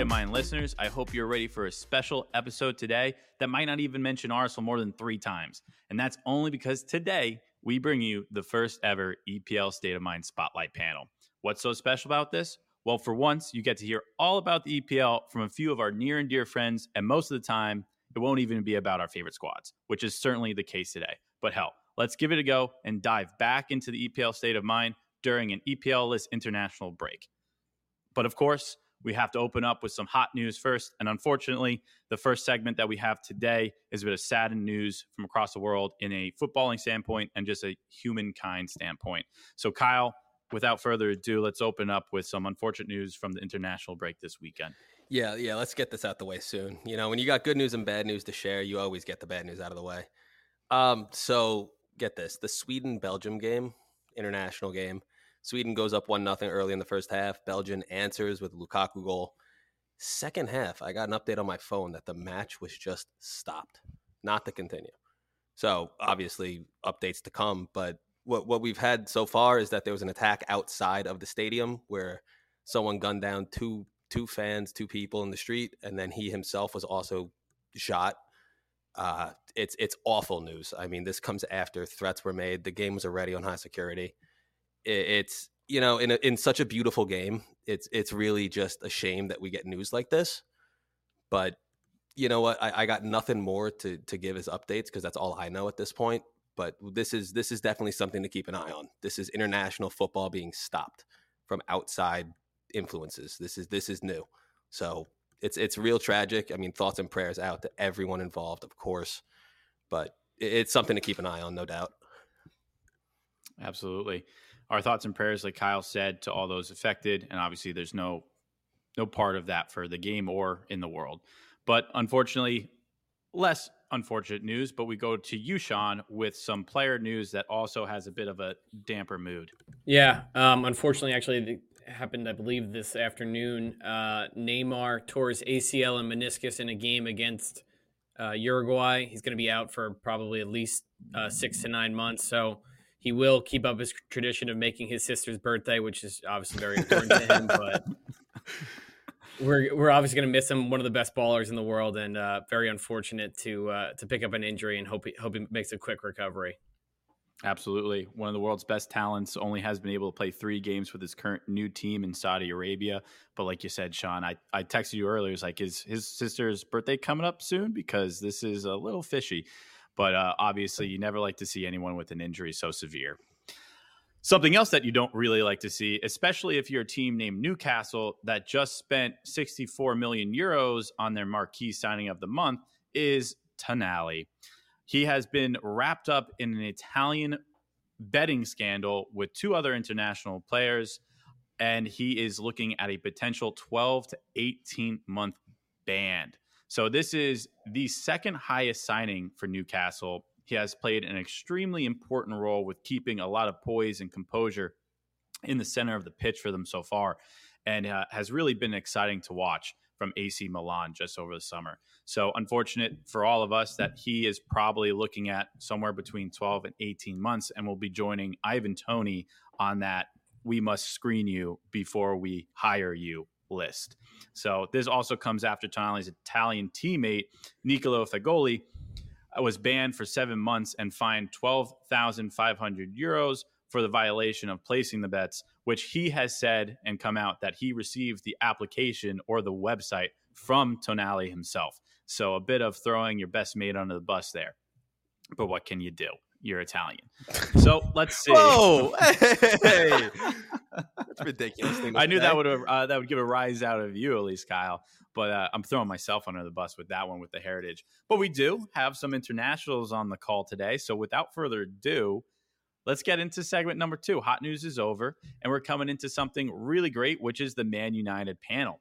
Of Mind listeners. I hope you're ready for a special episode today that might not even mention Arsenal more than three times. And that's only because today we bring you the first ever EPL State of Mind Spotlight panel. What's so special about this? Well, for once, you get to hear all about the EPL from a few of our near and dear friends, and most of the time, it won't even be about our favorite squads, which is certainly the case today. But hell, let's give it a go and dive back into the EPL State of Mind during an EPL list international break. But of course, we have to open up with some hot news first. And unfortunately, the first segment that we have today is a bit of saddened news from across the world in a footballing standpoint and just a humankind standpoint. So, Kyle, without further ado, let's open up with some unfortunate news from the international break this weekend. Yeah, yeah, let's get this out the way soon. You know, when you got good news and bad news to share, you always get the bad news out of the way. Um, so get this the Sweden Belgium game, international game Sweden goes up one nothing early in the first half. Belgium answers with Lukaku goal. Second half, I got an update on my phone that the match was just stopped, not to continue. So obviously updates to come, but what what we've had so far is that there was an attack outside of the stadium where someone gunned down two two fans, two people in the street, and then he himself was also shot. Uh, it's it's awful news. I mean, this comes after threats were made. The game was already on high security it's you know in a, in such a beautiful game it's it's really just a shame that we get news like this but you know what? I, I got nothing more to to give as updates because that's all i know at this point but this is this is definitely something to keep an eye on. This is international football being stopped from outside influences. This is this is new. So it's it's real tragic. I mean thoughts and prayers out to everyone involved of course but it's something to keep an eye on no doubt. Absolutely our thoughts and prayers, like Kyle said, to all those affected. And obviously, there's no no part of that for the game or in the world. But unfortunately, less unfortunate news. But we go to you, Sean, with some player news that also has a bit of a damper mood. Yeah, um, unfortunately, actually, happened, I believe, this afternoon. Uh, Neymar tore his ACL and meniscus in a game against uh, Uruguay. He's going to be out for probably at least uh, six to nine months. So he will keep up his tradition of making his sister's birthday, which is obviously very important to him. But we're we're obviously going to miss him, one of the best ballers in the world, and uh, very unfortunate to uh, to pick up an injury and hope he, hope he makes a quick recovery. Absolutely. One of the world's best talents only has been able to play three games with his current new team in Saudi Arabia. But like you said, Sean, I, I texted you earlier. It's like, is his sister's birthday coming up soon? Because this is a little fishy. But uh, obviously, you never like to see anyone with an injury so severe. Something else that you don't really like to see, especially if you're a team named Newcastle that just spent 64 million euros on their marquee signing of the month, is Tonali. He has been wrapped up in an Italian betting scandal with two other international players, and he is looking at a potential 12 to 18 month ban. So this is the second highest signing for Newcastle. He has played an extremely important role with keeping a lot of poise and composure in the center of the pitch for them so far, and uh, has really been exciting to watch from AC Milan just over the summer. So unfortunate for all of us that he is probably looking at somewhere between 12 and 18 months and will be joining Ivan Toney on that we must screen you before we hire you list. So this also comes after Tonali's Italian teammate Nicolo Fagioli uh, was banned for seven months and fined 12,500 euros for the violation of placing the bets, which he has said and come out that he received the application or the website from Tonali himself. So a bit of throwing your best mate under the bus there. But what can you do? You're Italian. So let's see. Whoa! Hey, that's ridiculous. I knew say. that would uh, that would give a rise out of you at least, Kyle. But uh, I'm throwing myself under the bus with that one with the heritage. But we do have some internationals on the call today. So without further ado, let's get into segment number two. Hot news is over, and we're coming into something really great, which is the Man United panel.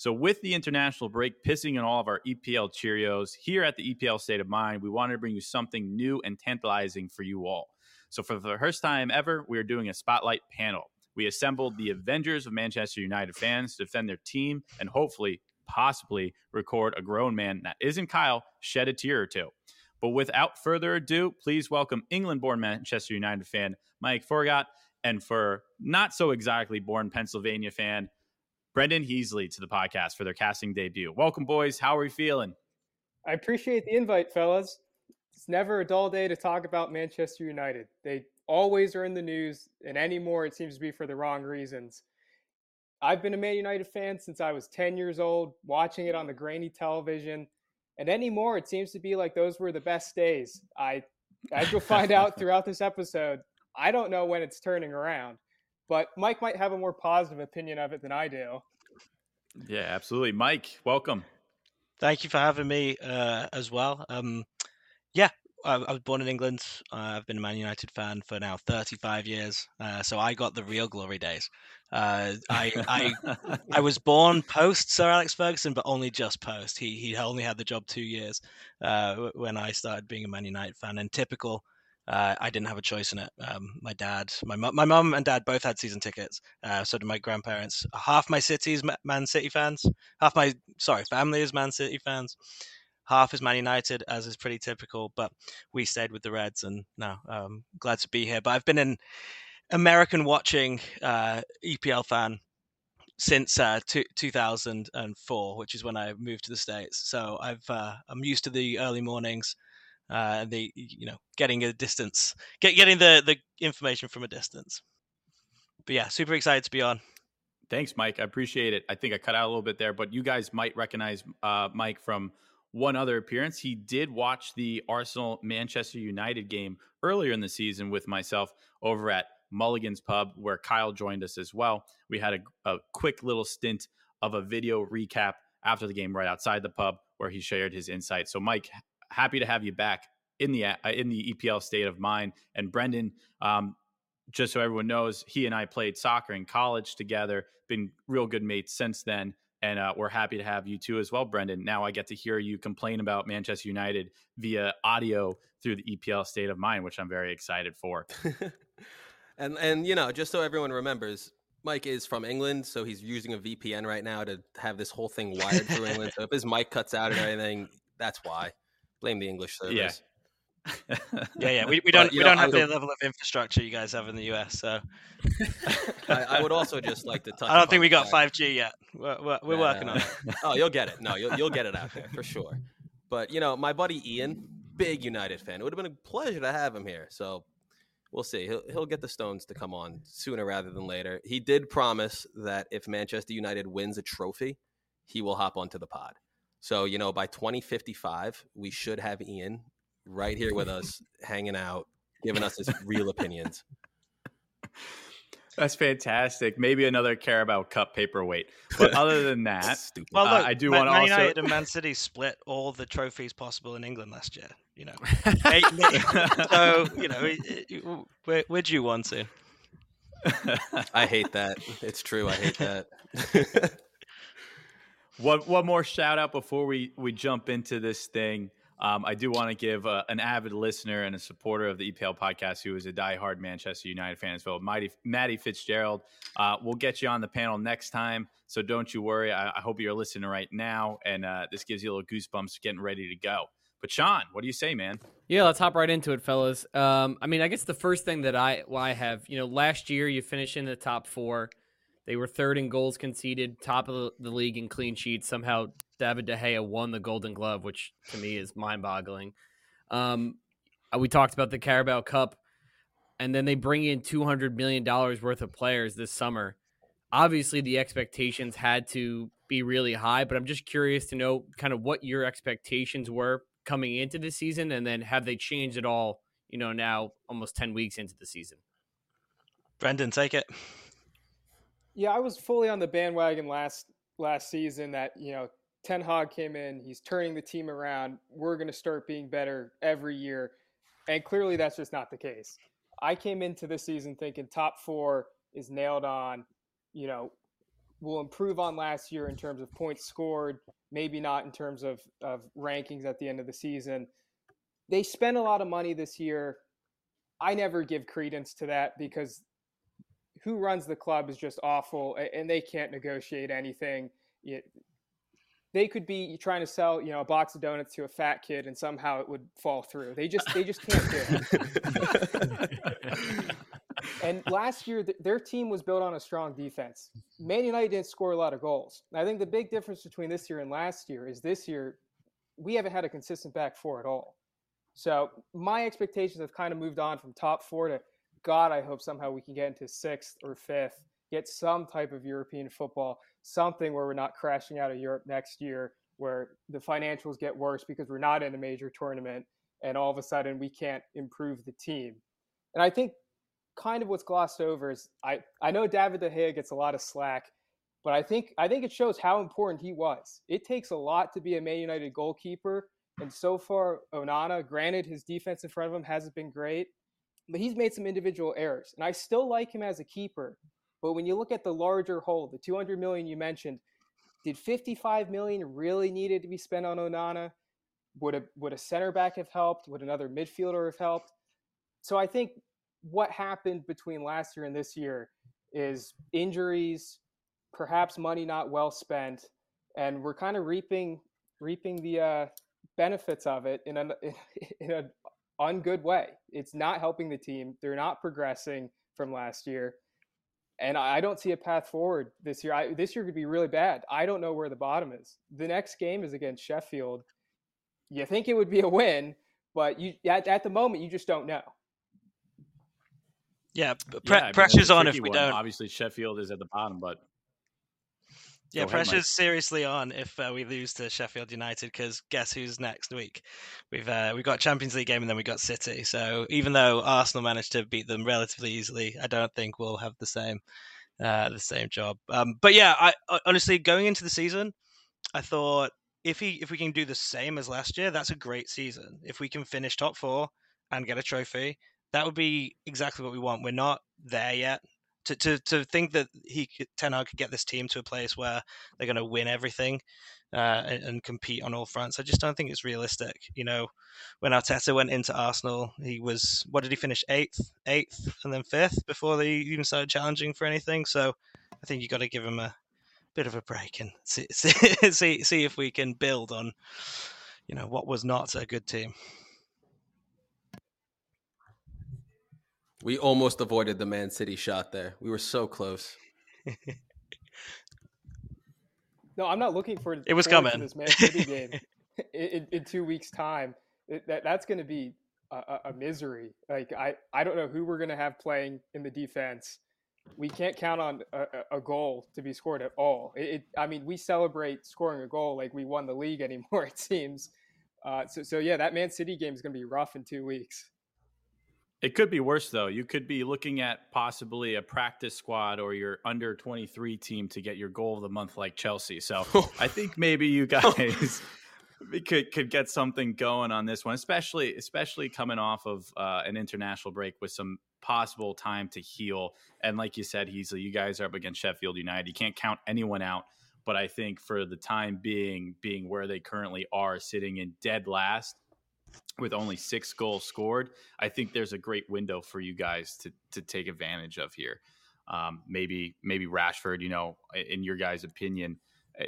So, with the international break pissing in all of our EPL Cheerios, here at the EPL State of Mind, we wanted to bring you something new and tantalizing for you all. So, for the first time ever, we are doing a spotlight panel. We assembled the Avengers of Manchester United fans to defend their team and hopefully, possibly record a grown man that isn't Kyle shed a tear or two. But without further ado, please welcome England born Manchester United fan Mike Froggatt and for not so exactly born Pennsylvania fan Brendan Heasley to the podcast for their casting debut. Welcome, boys. How are you feeling? I appreciate the invite, fellas. It's never a dull day to talk about Manchester United. They always are in the news, and anymore it seems to be for the wrong reasons. I've been a Man United fan since I was 10 years old, watching it on the grainy television. And anymore, it seems to be like those were the best days. I, as you'll find out throughout this episode, I don't know when it's turning around, but Mike might have a more positive opinion of it than I do. Yeah, absolutely. Mike, welcome. Thank you for having me uh, as well. Um, yeah, I, I, was born in England. Uh, I've been a Man United fan for now 35 years. Uh, so I got the real glory days. Uh, I, I, I was born post Sir Alex Ferguson, but only just post. He he only had the job two years uh, when I started being a Man United fan. And typical uh, I didn't have a choice in it. Um, my dad, my my mum and dad both had season tickets. Uh, so did my grandparents. Half my city's Man City fans. Half my sorry family is Man City fans. Half is Man United, as is pretty typical. But we stayed with the Reds, and now um, glad to be here. But I've been an American watching uh, EPL fan since uh, two, 2004, which is when I moved to the states. So I've uh, I'm used to the early mornings uh, the you know getting a distance, get getting the the information from a distance. But yeah, super excited to be on. Thanks, Mike. I appreciate it. I think I cut out a little bit there, but you guys might recognize uh, Mike from one other appearance. He did watch the Arsenal Manchester United game earlier in the season with myself over at Mulligan's Pub, where Kyle joined us as well. We had a, a quick little stint of a video recap after the game right outside the pub where he shared his insights. So, Mike, happy to have you back in the uh, in the EPL state of mind. And Brendan, um, just so everyone knows, he and I played soccer in college together. Been real good mates since then, and uh, we're happy to have you too as well, Brendan. Now I get to hear you complain about Manchester United via audio through the EPL state of mind, which I'm very excited for. and and you know, just so everyone remembers, Mike is from England, so he's using a VPN right now to have this whole thing wired through England. So if his mic cuts out or anything, that's why. Blame the English service. Yeah. yeah, yeah. We, we don't we don't have the level of infrastructure you guys have in the US. So I, I, would also just like to touch. I don't think we got five G yet. We're, we're, we're uh, working on it. oh, you'll get it. No, you'll you'll get it out there for sure. But you know, my buddy Ian, big United fan. It would have been a pleasure to have him here. So we'll see. He'll he'll get the Stones to come on sooner rather than later. He did promise that if Manchester United wins a trophy, he will hop onto the pod. So, you know, by 2055, we should have Ian right here with us, hanging out, giving us his real opinions. That's fantastic. Maybe another Carabao Cup paperweight. But other than that, well, look, uh, I do want to also. United and Man City split all the trophies possible in England last year. You know, so you know, where, where'd you want to? I hate that. It's true. I hate that. One one more shout out before we we jump into this thing. Um, I do want to give uh, an avid listener and a supporter of the EPL podcast who is a diehard Manchester United fan as well, Mighty, Fitzgerald. Uh, we'll get you on the panel next time, so don't you worry. I, I hope you're listening right now, and uh, this gives you a little goosebumps getting ready to go. But Sean, what do you say, man? Yeah, let's hop right into it, fellas. Um, I mean, I guess the first thing that I well, I have, you know, last year you finished in the top four. They were third in goals conceded, top of the, league in clean sheets. Somehow David De Gea won the Golden Glove, which to me is mind boggling. Um, uh, we talked about the Carabao Cup, and then they bring in $200 million worth of players this summer. Obviously, the expectations had to be really high, but I'm just curious to know kind of what your expectations were coming into the season, and then have they changed at all, you know, now almost 10 weeks into the season? Brendan, take it. Yeah, I was fully on the bandwagon last last season that, you know, Ten Hag came in, he's turning the team around. We're going to start being better every year. And clearly that's just not the case. I came into this season thinking top 4 is nailed on, you know, we'll improve on last year in terms of points scored, maybe not in terms of, of rankings at the end of the season. They spent a lot of money this year. I never give credence to that because who runs the club is just awful, and they can't negotiate anything. they could be trying to sell, you know, a box of donuts to a fat kid, and somehow it would fall through. They just, they just can't do it. And last year, th- their team was built on a strong defense. Man United didn't score a lot of goals. I think the big difference between this year and last year is this year, we haven't had a consistent back four at all. So my expectations have kind of moved on from top four to God, I hope somehow we can get into sixth or fifth, get some type of European football, something where we're not crashing out of Europe next year, where the financials get worse because we're not in a major tournament and all of a sudden we can't improve the team. And I think kind of what's glossed over is I, I know David De Gea gets a lot of slack, but I think I think it shows how important he was. It takes a lot to be a Man United goalkeeper. And so far, Onana, granted his defense in front of him hasn't been great, but he's made some individual errors. And I still like him as a keeper. But when you look at the larger whole, the 200 million you mentioned, did 55 million really needed to be spent on Onana? Would a would a center back have helped? Would another midfielder have helped? So I think what happened between last year and this year is injuries, perhaps money not well spent, and we're kind of reaping reaping the uh, benefits of it in a in an ungood way. It's not helping the team. They're not progressing from last year, and I don't see a path forward this year. I, this year could be really bad. I don't know where the bottom is. The next game is against Sheffield. You think it would be a win, but you at, at the moment you just don't know. Yeah, pre- Yeah, I mean, pressure's on if we one. don't. Obviously, Sheffield is at the bottom, but Yeah, Go ahead, Mike. pressure's seriously on if uh, we lose to Sheffield United because guess who's next week? We've uh, we've got Champions League game and then we got City. So even though Arsenal managed to beat them relatively easily, I don't think we'll have the same uh, the same job. Um, but yeah, I honestly going into the season, I thought if he if we can do the same as last year, that's a great season. If we can finish top four and get a trophy, that would be exactly what we want. We're not there yet. To, to, to think that he could, Ten Hag could get this team to a place where they're going to win everything uh, and, and compete on all fronts, I just don't think it's realistic. You know, when Arteta went into Arsenal, he was what did he finish eighth, eighth, and then fifth before they even started challenging for anything. So I think you've got to give him a bit of a break and see see see, see if we can build on you know what was not a good team. We almost avoided the Man City shot there. We were so close. No, I'm not looking for It was forward to coming. this Man City game in, in, in two weeks' time. It, that that's going to be a, a, a misery. Like I, I don't know who we're going to have playing in the defense. We can't count on a, a- a goal to be scored at all. It, it, I mean, we celebrate scoring a goal like we won the league anymore. It seems. Uh, so, so yeah, that Man City game is going to be rough in two weeks. It could be worse though. You could be looking at possibly a practice squad or your under 23 team to get your goal of the month like Chelsea. So I think maybe you guys could could get something going on this one, especially especially coming off of uh, an international break with some possible time to heal. And like you said, Heasley, you guys are up against Sheffield United. You can't count anyone out. But I think for the time being, being where they currently are, sitting in dead last, with only six goals scored, I think there's a great window for you guys to to take advantage of here. Um, maybe maybe Rashford, you know, in your guys' opinion,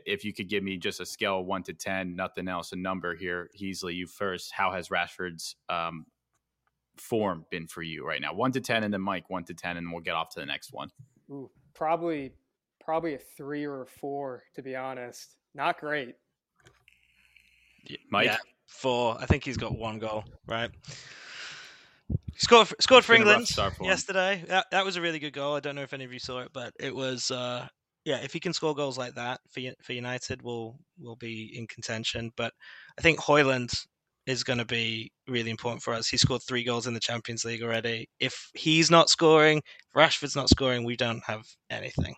if you could give me just a scale of one to ten, nothing else, a number here, Heasley, you first. How has Rashford's um, form been for you right now? One to ten, and then Mike, one to ten, and we'll get off to the next one. Ooh, probably, probably a three or a four, to be honest. Not great. Mike, Yeah, four. I think he's got one goal, right? Scored for, scored for Been a rough England for yesterday. That, that was a really good goal. I don't know if any of you saw it, but it was. Uh, yeah, if he can score goals like that for for United, we'll we'll be in contention. But I think Højlund is going to be really important for us. He scored three goals in the Champions League already. If he's not scoring, Rashford's not scoring, we don't have anything.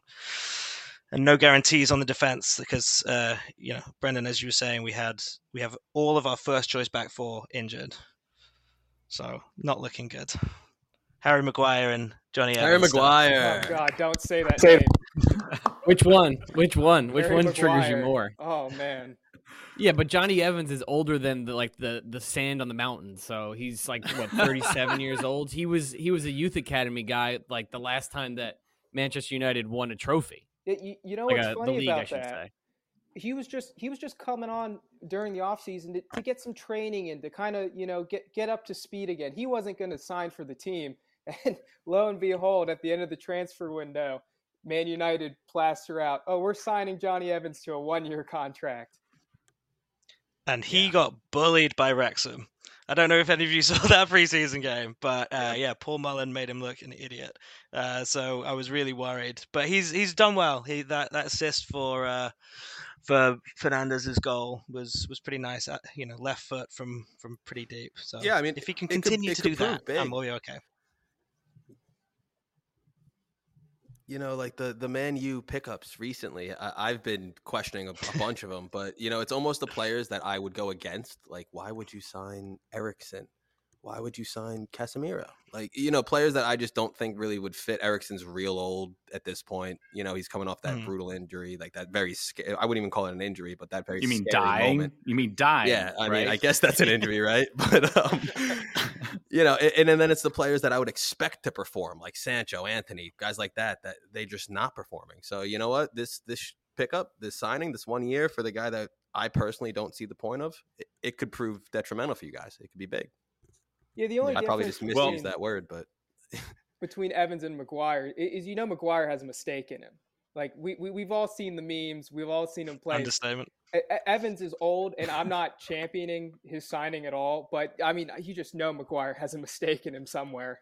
And no guarantees on the defense because, uh, you know, Brendan, as you were saying, we had we have all of our first choice back four injured, so not looking good. Harry Maguire and Johnny Harry Evans. Maguire. Oh God, don't say that Say- name. Which one? Which one? Which Harry one triggers you more? Oh man. Yeah, but Jonny Evans is older than the like the the sand on the mountain. So he's like what 37 years old. He was he was a youth academy guy like the last time that Manchester United won a trophy. It- you, you know Like what's a, funny league, about should that? say. he was just he was just coming on during the offseason to, to get some training and to kind of you know get get up to speed again he wasn't going to sign for the team And lo and behold, at the end of the transfer window, Man United plaster out, oh, we're signing Jonny Evans to a one year contract. And he yeah. got bullied by Wrexham. I don't know if any of you saw that preseason game, but uh, yeah, Paul Mullin made him look an idiot. Uh, so I was really worried. But he's he's done well. He that that assist for uh, for Fernandez's goal was was pretty nice. Uh, you know, left foot from from pretty deep. So yeah, I mean, if he can continue could, to do that, big. I'm be okay. You know, like the the Man U pickups recently, I, have been questioning a, a bunch of them, but you know, it's almost the players that I would go against. Like, why would you sign Eriksen? Why would you sign Casemiro? Like, you know, players that I just don't think really would fit. Eriksen's real old at this point. You know, he's coming off that mm. brutal injury, like that very scary. I wouldn't even call it an injury, but that very you mean dying? Moment. You mean dying? Yeah, I right? mean, I guess that's an injury, right? But um, you know, and, and then it's the players that I would expect to perform, like Sancho, Antony, guys like that, that they just not performing. So you know what, this this pickup, this signing, this one year for the guy that I personally don't see the point of, it, it could prove detrimental for you guys. It could be big. Yeah, the only I probably just misused well, that word, but between Evans and Maguire is you know Maguire has a mistake in him. Like we, we we've all seen the memes, we've all seen him play. Understatement. Evans is old, and I'm not championing his signing at all. But I mean, you just know Maguire has a mistake in him somewhere.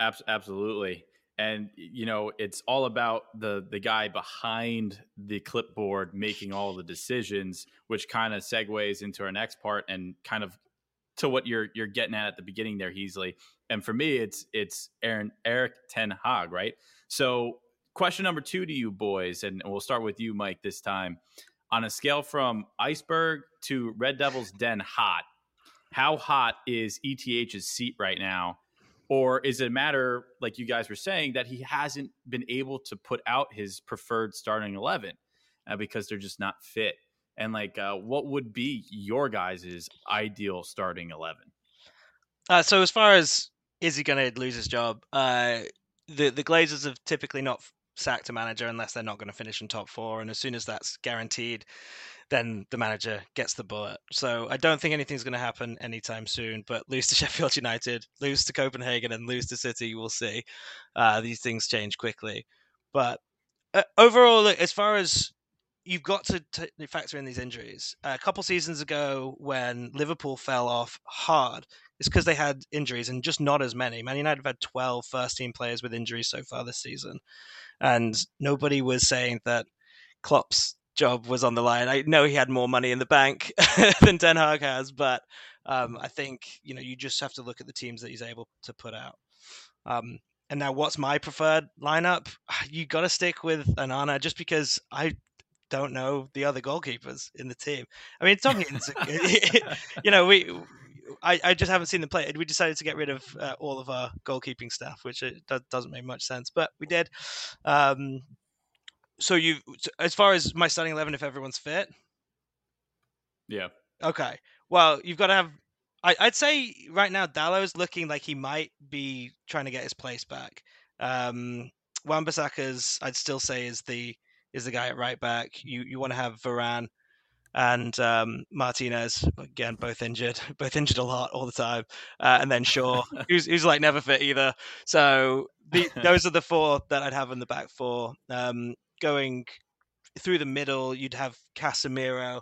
Absolutely, and you know it's all about the the guy behind the clipboard making all the decisions, which kind of segues into our next part and kind of to what you're you're getting at at the beginning there, Heasley. And for me, it's it's Aaron Erik Ten Hag, right? So, question number two to you boys, and we'll start with you, Mike, this time. On a scale from iceberg to Red Devil's Den hot, how hot is ETH's seat right now? Or is it a matter, like you guys were saying, that he hasn't been able to put out his preferred starting 11 uh, because they're just not fit? And like uh, what would be your guys' ideal starting 11 uh, so as far as is he going to lose his job uh, the the glazers have typically not sacked a manager unless they're not going to finish in top four and as soon as that's guaranteed then the manager gets the bullet so i don't think anything's going to happen anytime soon but lose to sheffield united lose to copenhagen and lose to city we'll see. Uh, these things change quickly. But uh, overall as far as you've got to t- factor in these injuries. a couple seasons ago, when Liverpool fell off hard, it's because they had injuries and just not as many. Man United have had 12 first team players with injuries so far this season. And nobody was saying that Klopp's job was on the line. I know he had more money in the bank than Ten Hag has, but um, I think you know you just have to look at the teams that he's able to put out. Um, and now, what's my preferred lineup? You got to stick with Onana just because I don't know the other goalkeepers in the team. I mean, Tompkins, you know, we. I, I just haven't seen them play. We decided to get rid of uh, all of our goalkeeping staff, which it doesn't make much sense, but we did. Um, so you, as far as my starting eleven, if everyone's fit, yeah, okay. Well, you've got to have. I, would say right now Dalot's looking like he might be trying to get his place back. Um, Wan-Bissaka's, I'd still say, is the is the guy at right back. You you want to have Varane and um, Martinez again, both injured, both injured a lot all the time, uh, and then Shaw, who's who's like never fit either. So the, those are the four that I'd have in the back four. Um, going through the middle, you'd have Casemiro.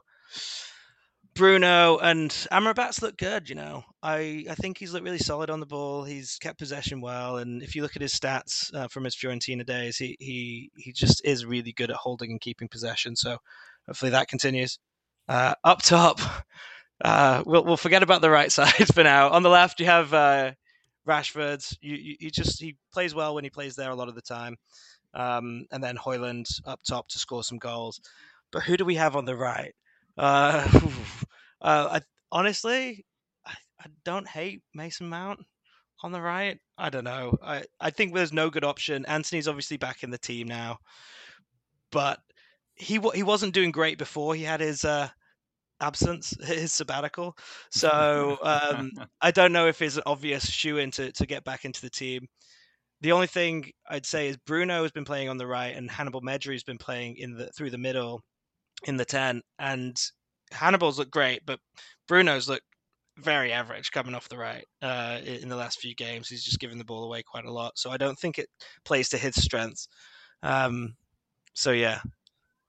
Bruno and Amrabat's look good. You know, I I think he's looked really solid on the ball. He's kept possession well, and if you look at his stats uh, from his Fiorentina days, he he he just is really good at holding and keeping possession. So hopefully that continues. Uh, up top, uh, we'll we'll forget about the right side for now. On the left, you have uh, Rashford. You, you, he just he plays well when he plays there a lot of the time, um, and then Højlund up top to score some goals. But who do we have on the right? Uh, uh, I, honestly, I, I don't hate Mason Mount on the right. I don't know. I, I think there's no good option. Antony's obviously back in the team now, but he he wasn't doing great before he had his uh, absence, his sabbatical. So um, I don't know if he's an obvious shoe in to, to get back into the team. The only thing I'd say is Bruno has been playing on the right, and Hannibal Mejbri has been playing in the through the middle in the 10 and Hannibal's look great, but Bruno's look very average coming off the right uh, in the last few games. He's just given the ball away quite a lot, so I don't think it plays to his strengths. Um, so yeah,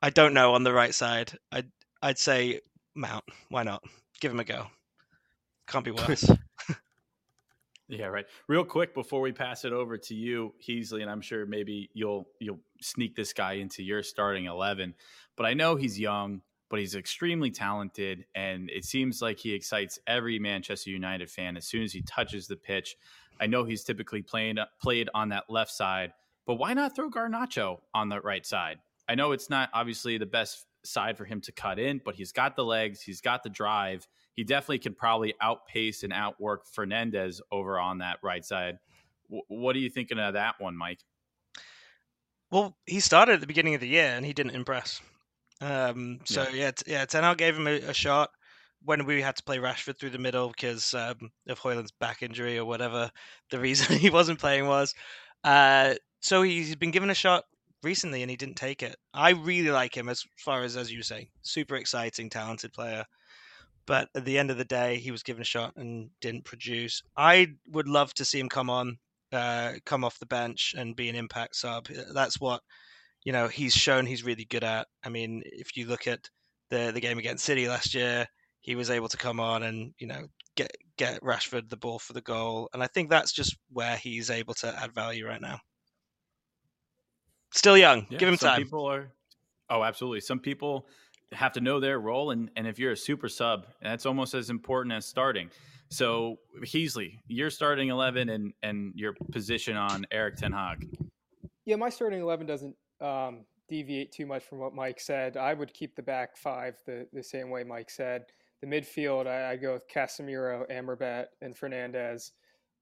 I don't know on the right side. I'd I'd say Mount. Why not? Give him a go. Can't be worse. Yeah, right. Real quick before we pass it over to you, Heasley, and I'm sure maybe you'll you'll sneak this guy into your starting eleven. But I know he's young, but he's extremely talented, and it seems like he excites every Manchester United fan as soon as he touches the pitch. I know he's typically playing played on that left side, but why not throw Garnacho on the right side? I know it's not obviously the best side for him to cut in, but he's got the legs, he's got the drive he definitely can probably outpace and outwork Fernandez over on that right side. W- what are you thinking of that one, Mike? Well, he started at the beginning of the year and he didn't impress. Um, so yeah, yeah, t- yeah Ten Hag gave him a, a, shot when we had to play Rashford through the middle because um, of Højlund's back injury or whatever the reason he wasn't playing was. Uh, so he's been given a shot recently and he didn't take it. I really like him as far as as you say, super exciting, talented player but at the end of the day, he was given a shot and didn't produce. I would love to see him come on, uh, come off the bench and be an impact sub. That's what you know he's shown he's really good at. I mean, if you look at the the game against City last year, he was able to come on and you know get get Rashford the ball for the goal, and I think that's just where he's able to add value right now. Still young, yeah, give him time. People are, oh, absolutely. Some people have to know their role, and and if you're a super sub, that's almost as important as starting. So Heasley, you're starting eleven and and your position on Erik Ten Hag. Yeah, my starting eleven doesn't um, deviate too much from what Mike said. I would keep the back five the the same way Mike said. The midfield, I, I go with Casemiro, Amrabat, and Fernandez.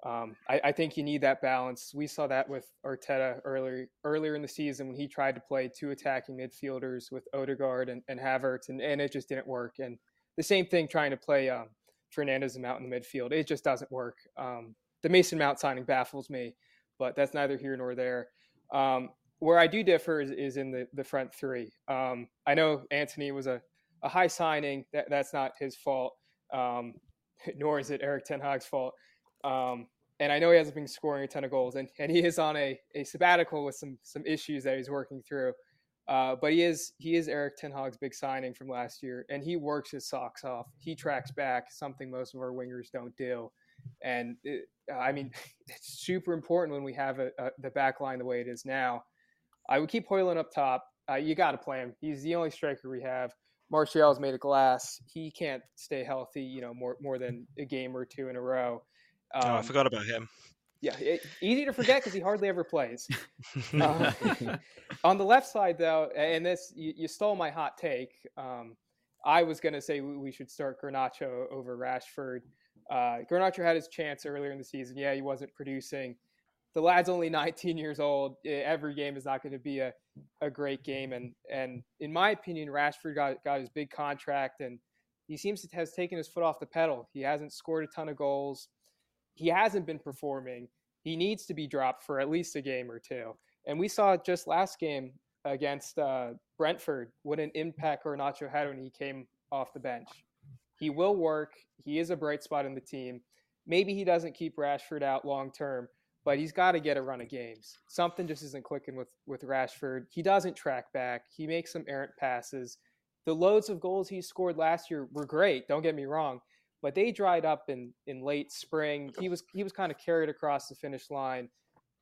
Um, I, I, think you need that balance. We saw that with Arteta earlier earlier in the season when he tried to play two attacking midfielders with Odegaard and, and Havertz, and, and it just didn't work. And the same thing trying to play um, Fernandez and Mount in the midfield, it just doesn't work. Um, the Mason Mount signing baffles me, but that's neither here nor there. Um, where I do differ is, is in the, the front three. Um, I know Antony was a, a high signing. That, that's not his fault, um, nor is it Erik Ten Hag's fault. Um, and I know he hasn't been scoring a ton of goals, and, and he is on a, a sabbatical with some some issues that he's working through. Uh, but he is he is Erik Ten Hag's big signing from last year, and he works his socks off. He tracks back, something most of our wingers don't do. And it, I mean, it's super important when we have a, a, the back line the way it is now. I would keep Højlund up top. Uh, you got to play him. He's the only striker we have. Martial's made of glass. He can't stay healthy, you know, more more than a game or two in a row. Um, oh, I um, forgot about him. Yeah, it, easy to forget because he hardly ever plays. uh, on the left side, though, and this you, you stole my hot take. Um, I was going to say we should start Garnacho over Rashford. Uh, Garnacho had his chance earlier in the season. Yeah, he wasn't producing. The lad's only 19 years old. Every game is not going to be a, a great game. And and in my opinion, Rashford got got his big contract, and he seems to has taken his foot off the pedal. He hasn't scored a ton of goals he hasn't been performing. He needs to be dropped for at least a game or two. And we saw just last game against uh, Brentford what an impact Garnacho had when he came off the bench. He will work. He is a bright spot in the team. Maybe he doesn't keep Rashford out long term, but he's got to get a run of games. Something just isn't clicking with with Rashford. He doesn't track back. He makes some errant passes. The loads of goals he scored last year were great. Don't get me wrong, but they dried up in in late spring. He was he was kind of carried across the finish line,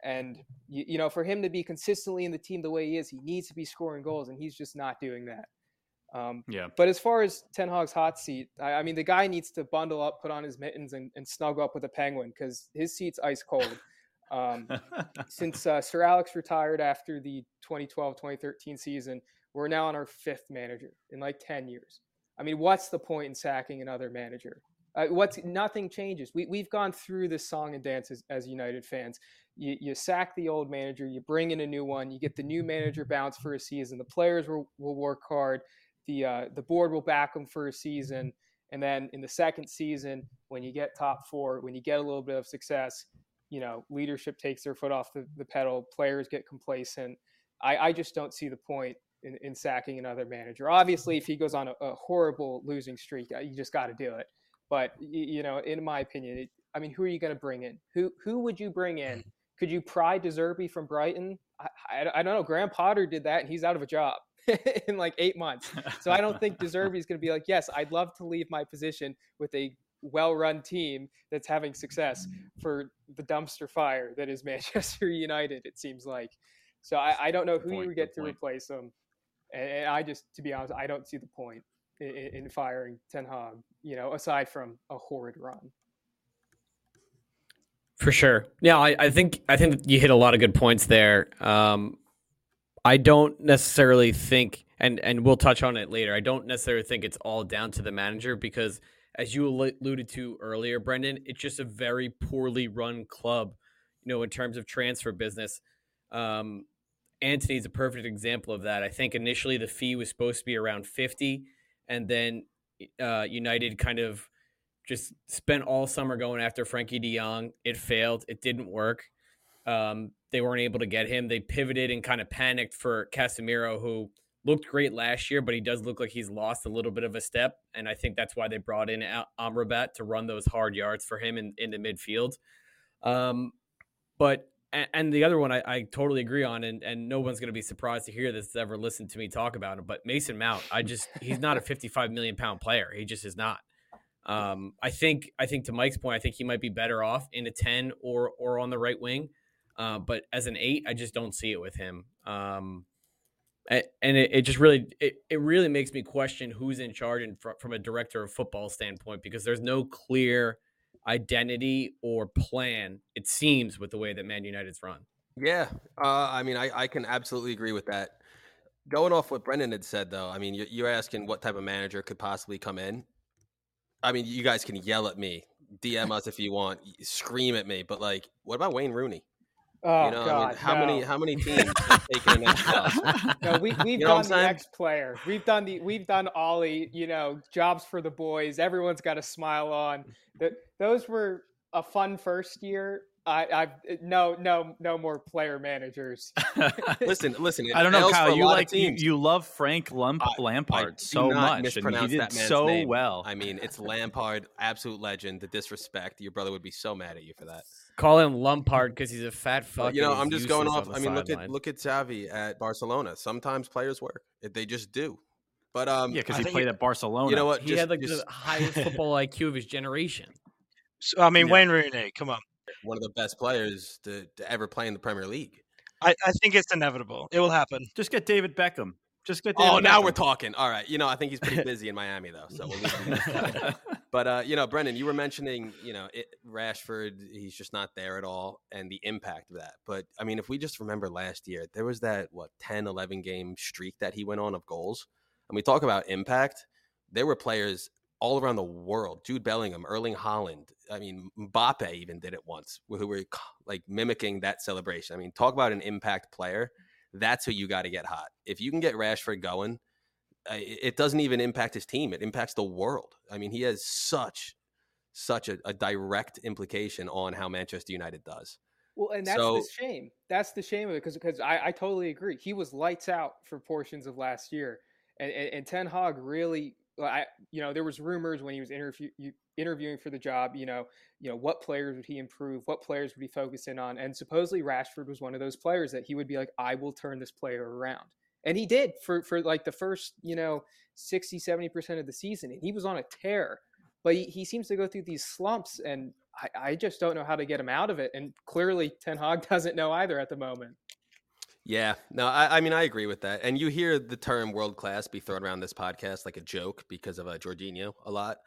and you, you, know for him to be consistently in the team the way he is, he needs to be scoring goals, and he's just not doing that. Um, yeah. But as far as Ten Hag's hot seat, I, I, mean the guy needs to bundle up, put on his mittens, and, and snuggle up with a penguin because his seat's ice cold. Um, since uh, Sir Alex retired after the 2012-2013 season, we're now on our fifth manager in like 10 years. I mean, what's the point in sacking another manager? Uh, what's nothing changes. We we've gone through this song and dance as, as United fans. You, you sack the old manager, you bring in a new one, you get the new manager bounce for a season. The players will, will work hard. The uh, the board will back them for a season, and then in the second season, when you get top four, when you get a little bit of success, you know leadership takes their foot off the, the pedal. Players get complacent. I, I just don't see the point in, in sacking another manager. Obviously, if he goes on a, a horrible losing streak, uh, you just got to do it. But you know, in my opinion, it, I mean, who are you going to bring in? Who who would you bring in? Could you pry De Zerbi from Brighton? I, I, I, don't know. Graham Potter did that, and he's out of a job in like eight months. So I don't think De Zerbi is going to be like, yes, I'd love to leave my position with a well-run team that's having success for the dumpster fire that is Manchester United. It seems like. So I, I don't know who point, you would get to point. replace them, and, and, I just, to be honest, I don't see the point in, in firing Ten Hag. You know, aside from a horrid run. For sure. Yeah, I, I think I think you hit a lot of good points there. Um, I don't necessarily think, and and we'll touch on it later. I don't necessarily think it's all down to the manager because, as you alluded to earlier, Brendan, it's just a very poorly run club. You know, in terms of transfer business, um, Antony's a perfect example of that. I think initially the fee was supposed to be around fifty, and then uh, United kind of just spent all summer going after Frenkie De Jong. It failed. It didn't work. Um, they weren't able to get him. They pivoted and kind of panicked for Casemiro, who looked great last year, but he does look like he's lost a little bit of a step. And I think that's why they brought in Amrabat to run those hard yards for him in, in the midfield. Um, but and the other one I, I, totally agree on, and, and no one's going to be surprised to hear this ever listen to me talk about him. But Mason Mount, I just he's not a 55 million pound player. He just is not. Um, I think I think to Mike's point, I think he might be better off in a 10 or or on the right wing. Uh, but as an eight, I just don't see it with him. Um, and it, it, just really it, it really makes me question who's in charge and fr- from a director of football standpoint because there's no clear identity or plan it seems with the way that man united's run. Yeah uh, i mean I, I can absolutely agree with that. Going off what brendan had said though i mean you're, you're asking what type of manager could possibly come in. I mean, you guys can yell at me, DM us if you want, scream at me, but like, what about Wayne Rooney? Oh you know, God, I mean, how no. many how many teams have taken No, we we've you know done the ex player. We've done the we've done Ollie. You know, jobs for the boys. Everyone's got a smile on. That those were a fun first year. I, I no no no more player managers. listen, listen. I don't know, Kyle. You like you, you love Frank Lump, Lampard I so much, and he did so name. well. I mean, it's Lampard, absolute legend. The disrespect, your brother would be so mad at you for that. Call him Lumpard because he's a fat fuck. You know, I'm just going off. I mean, look at look at Xavi at Barcelona. Sometimes players work; they just do. But um, yeah, because he played at Barcelona. You know what? He just, had like just... the highest football IQ of his generation. So, I mean, yeah. Wayne Rooney, come on one of the best players to, to ever play in the Premier League. I, I, think it's inevitable. It will happen. Just get David Beckham. Just get. Oh, David oh, now we're talking. All right. You know, I think he's pretty busy in Miami though, so we'll leave him. but uh, you know, Brendan, you were mentioning, you know, it, Rashford. He's just not there at all, and the impact of that. But I mean, if we just remember last year, there was that what 10, 11 game streak that he went on of goals, and we talk about impact. There were players all around the world. Jude Bellingham, Erling Haaland. I mean, Mbappe even did it once, who were like mimicking that celebration. I mean, talk about an impact player. That's who you got to get hot. If you can get Rashford going, it doesn't even impact his team. It impacts the world. I mean, he has such, such a, a direct implication on how Manchester United does. Well, and that's so, the shame. That's the shame of it because because I, I totally agree. He was lights out for portions of last year, and, and, and Ten Hag really I, you know, there was rumors when he was interview, interviewing for the job. You know, you know what players would he improve? What players would he focus in on? And supposedly Rashford was one of those players that he would be like, I will turn this player around, and he did for for like the first you know 60 70 percent of the season, and he was on a tear. But he, he seems to go through these slumps, and I, I just don't know how to get him out of it. And clearly, Ten Hag doesn't know either at the moment. Yeah, no, I, I, mean I agree with that. And you hear the term world class be thrown around this podcast like a joke because of uh, Jorginho a lot.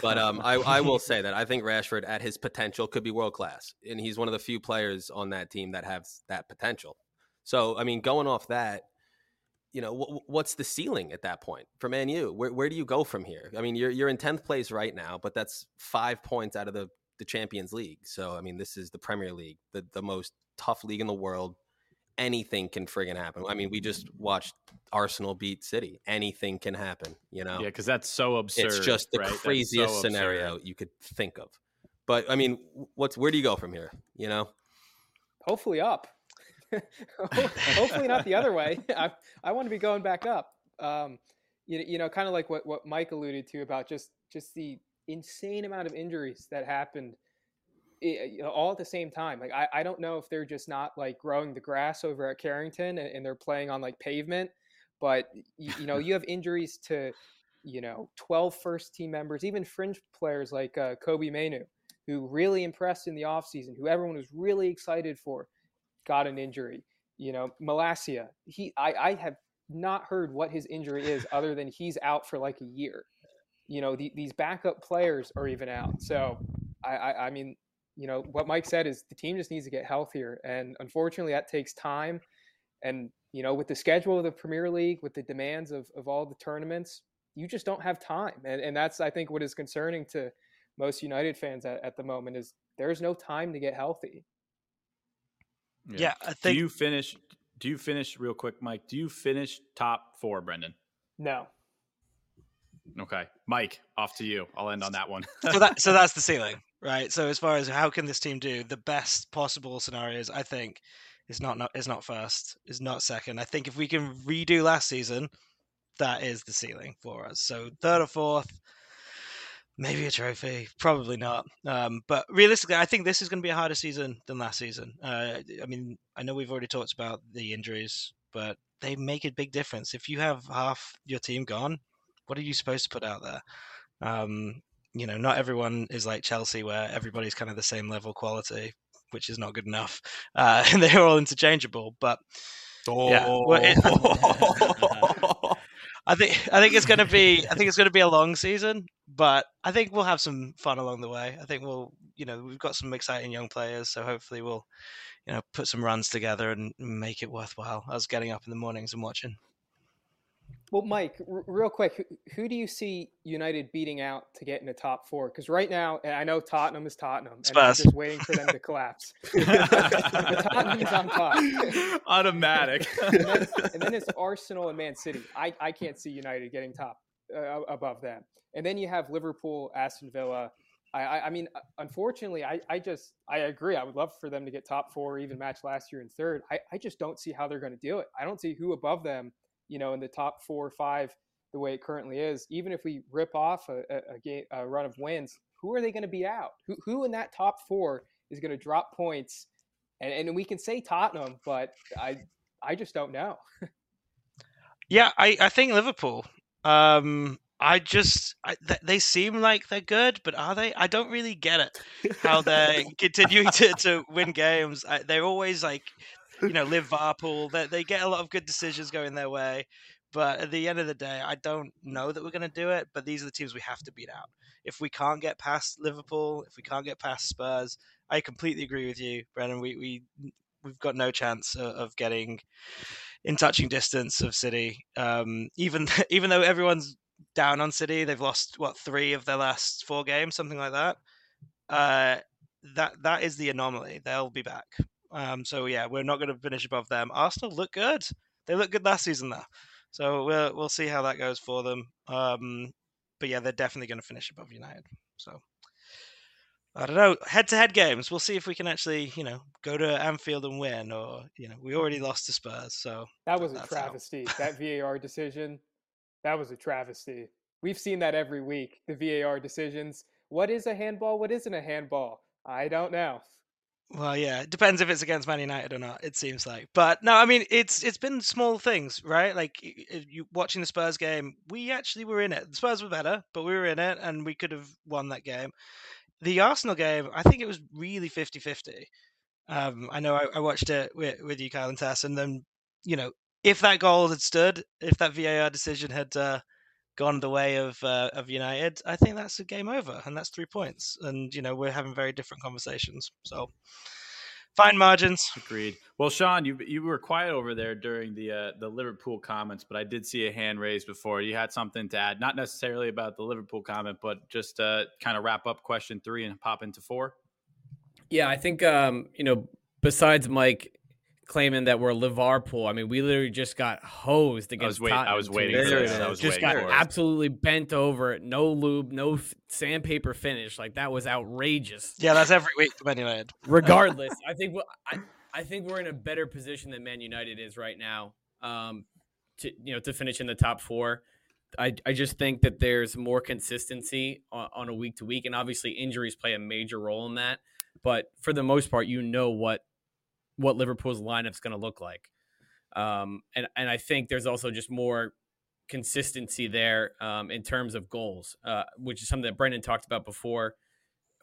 But um, I, I will say that I think Rashford at his potential could be world class, and he's one of the few players on that team that has that potential. So I mean, going off that, you know, w- what's the ceiling at that point for Man U? Where where do you go from here? I mean, you're you're in tenth place right now, but that's five points out of the the Champions League. So I mean, this is the Premier League, the the most tough league in the world anything can friggin' happen. I mean, we just watched Arsenal beat City. Anything can happen, you know? Yeah, because that's so absurd. It's just the right? craziest so scenario you could think of. But I mean, what's where do you go from here? You know? Hopefully up. Hopefully not the other way. I I want to be going back up. Um, you, you know, kind of like what, what Mike alluded to about just just the insane amount of injuries that happened all at the same time. Like I, I don't know if they're just not like growing the grass over at Carrington and, and they're playing on like pavement, but you, you know you have injuries to you know 12 first team members, even fringe players like uh, Kobbie Mainoo, who really impressed in the offseason, who everyone was really excited for, got an injury. You know Malacia, he I, I have not heard what his injury is other than he's out for like a year. You know the, these backup players are even out, so I, I, I mean you know what Mike said is the team just needs to get healthier, and unfortunately that takes time. And you know with the schedule of the Premier League, with the demands of of all the tournaments, you just don't have time, and and that's I think what is concerning to most United fans at, at the moment is there's no time to get healthy. Yeah, yeah I think. Do you finish? Do you finish real quick, Mike? Do you finish top four, Brendan? No. Okay, Mike, off to you. I'll end on that one. so that so that's the ceiling right? So as far as how can this team do, the best possible scenarios, I think, is not, not is not first, is not second. I think if we can redo last season, that is the ceiling for us. So third or fourth, maybe a trophy, probably not. Um, but realistically, I think this is going to be a harder season than last season. Uh, I mean, I know we've already talked about the injuries, but they make a big difference. If you have half your team gone, what are you supposed to put out there? Um, you know, not everyone is like Chelsea where everybody's kind of the same level quality, which is not good enough. Uh, and they're all interchangeable. But oh. yeah, I think I think it's going to be I think it's going to be a long season, but I think we'll have some fun along the way. I think we'll you know we've got some exciting young players, so hopefully we'll you know put some runs together and make it worthwhile. I was getting up in the mornings and watching. Well, Mike, r- real quick, who, who, do you see United beating out to get in the top four? Because right now, I know Tottenham is Tottenham, and I'm just waiting for them to collapse. Tottenham's on top, automatic. and, then, and, then, it's Arsenal and Man City. I, I can't see United getting top uh, above them. And then you have Liverpool, Aston Villa. I, I, I mean, uh, unfortunately, I, I just I agree. I would love for them to get top four, even match last year in third. I, I just don't see how they're going to do it. I don't see who above them you know, in the top four or five the way it currently is, even if we rip off a, a, a, game, a run of wins, who are they going to be out? Who, who in that top four is going to drop points? And, and we can say Tottenham, but I I just don't know. yeah, I, I think Liverpool. Um, I just I, they seem like they're good, but are they? I don't really get it. How they're continuing to, to win games. I, they're always like you know, Liverpool. They, they get a lot of good decisions going their way. But at the end of the day, I don't know that we're going to do it. But these are the teams we have to beat out. If we can't get past Liverpool, if we can't get past Spurs, I completely agree with you, Brendan. We we we've got no chance of, getting in touching distance of City. Um, even even though everyone's down on City, they've lost what three of their last four games, something like that. Uh, that that is the anomaly. They'll be back. Um, so yeah, we're not going to finish above them. Arsenal look good. They look good last season though. So we'll we'll see how that goes for them. Um, but yeah, they're definitely going to finish above United. So I don't know. Head to head games. We'll see if we can actually, you know, go to Anfield and win. Or you know, we already lost to Spurs, so that was a travesty. that VAR decision, that was a travesty. We've seen that every week. The VAR decisions. What is a handball? What isn't a handball? I don't know. Well, yeah, it depends if it's against Man United or not. It seems like, but no, I mean it's it's been small things, right? Like you watching the Spurs game, we actually were in it. The Spurs were better, but we were in it, and we could have won that game. The Arsenal game, I think it was really 50-50. Um, I know I, I watched it with, with, you, Kyle and Tess, and then you know if that goal had stood, if that VAR decision had uh, gone the way of uh, of United, I think that's a game over, and that's three points. And you know we're having very different conversations. So fine margins. Agreed. Well, Sean, you you were quiet over there during the uh, the Liverpool comments, but I did see a hand raised before. You had something to add, not necessarily about the Liverpool comment, but just uh, kind of wrap up question three and pop into four. Yeah, I think um, you know. Besides Mike, claiming that we're Liverpool. I mean, we literally just got hosed against. I was, wait, I was waiting for this. I was just got absolutely bent over. No lube, no sandpaper finish. Like that was outrageous. Yeah, that's every week Man United. Regardless, I think I, I think we're in a better position than Man United is right now. Um, to you know to finish in the top four. I, I just think that there's more consistency on, on a week to week, and obviously injuries play a major role in that. But for the most part, you know what what Liverpool's lineup's going to look like, um, and and I think there's also just more consistency there um, in terms of goals, uh, which is something that Brendan talked about before.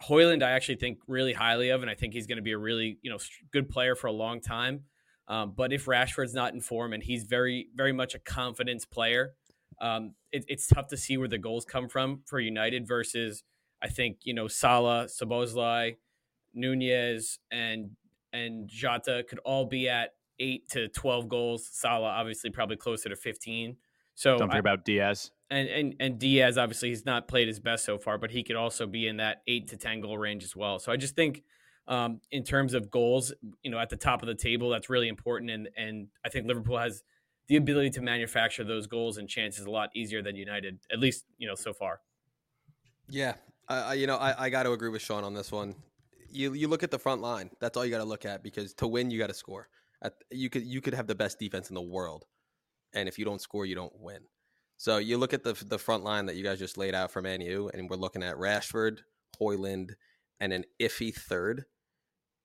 Højlund, I actually think really highly of, and I think he's going to be a really you know good player for a long time. Um, but if Rashford's not in form and he's very very much a confidence player, um, it, it's tough to see where the goals come from for United versus I think you know Salah, Szoboszlai, Nunez, and and Jota could all be at eight to twelve goals. Salah obviously probably closer to fifteen. So don't forget about Diaz. And, and and Diaz obviously he's not played his best so far, but he could also be in that eight to ten goal range as well. So I just think um, in terms of goals, you know, at the top of the table, that's really important. And and I think Liverpool has the ability to manufacture those goals and chances a lot easier than United, at least you know so far. Yeah, I, you know I, I got to agree with Sean on this one. You you look at the front line. That's all you got to look at because to win you got to score. At, you could you could have the best defense in the world, and if you don't score, you don't win. So you look at the the front line that you guys just laid out for Man U, and we're looking at Rashford, Højlund, and an iffy third.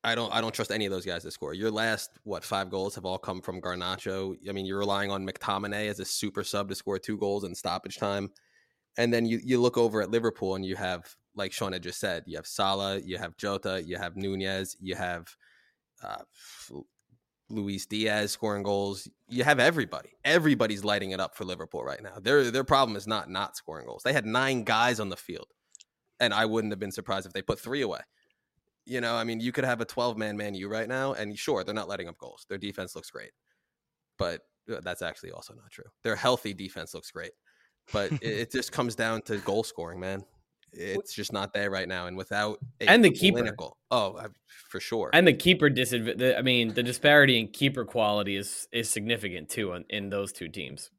I don't I don't trust any of those guys to score. Your last what five goals have all come from Garnacho. I mean, you're relying on McTominay as a super sub to score two goals in stoppage time. And then you, you look over at Liverpool and you have, like Sean had just said, you have Salah, you have Jota, you have Nunez, you have uh, Luis Diaz scoring goals. You have everybody. Everybody's lighting it up for Liverpool right now. Their their problem is not not scoring goals. They had nine guys on the field, and I wouldn't have been surprised if they put three away. You know, I mean, you could have a 12 man Man U right now, and sure, they're not letting up goals. Their defense looks great, but uh, that's actually also not true. Their healthy defense looks great, but it, it, just comes down to goal scoring, man. It's just not there right now, and without and the keeper, clinical, oh, for sure, and the keeper disadvantage. I mean, the disparity in keeper quality is is significant too in, in those two teams.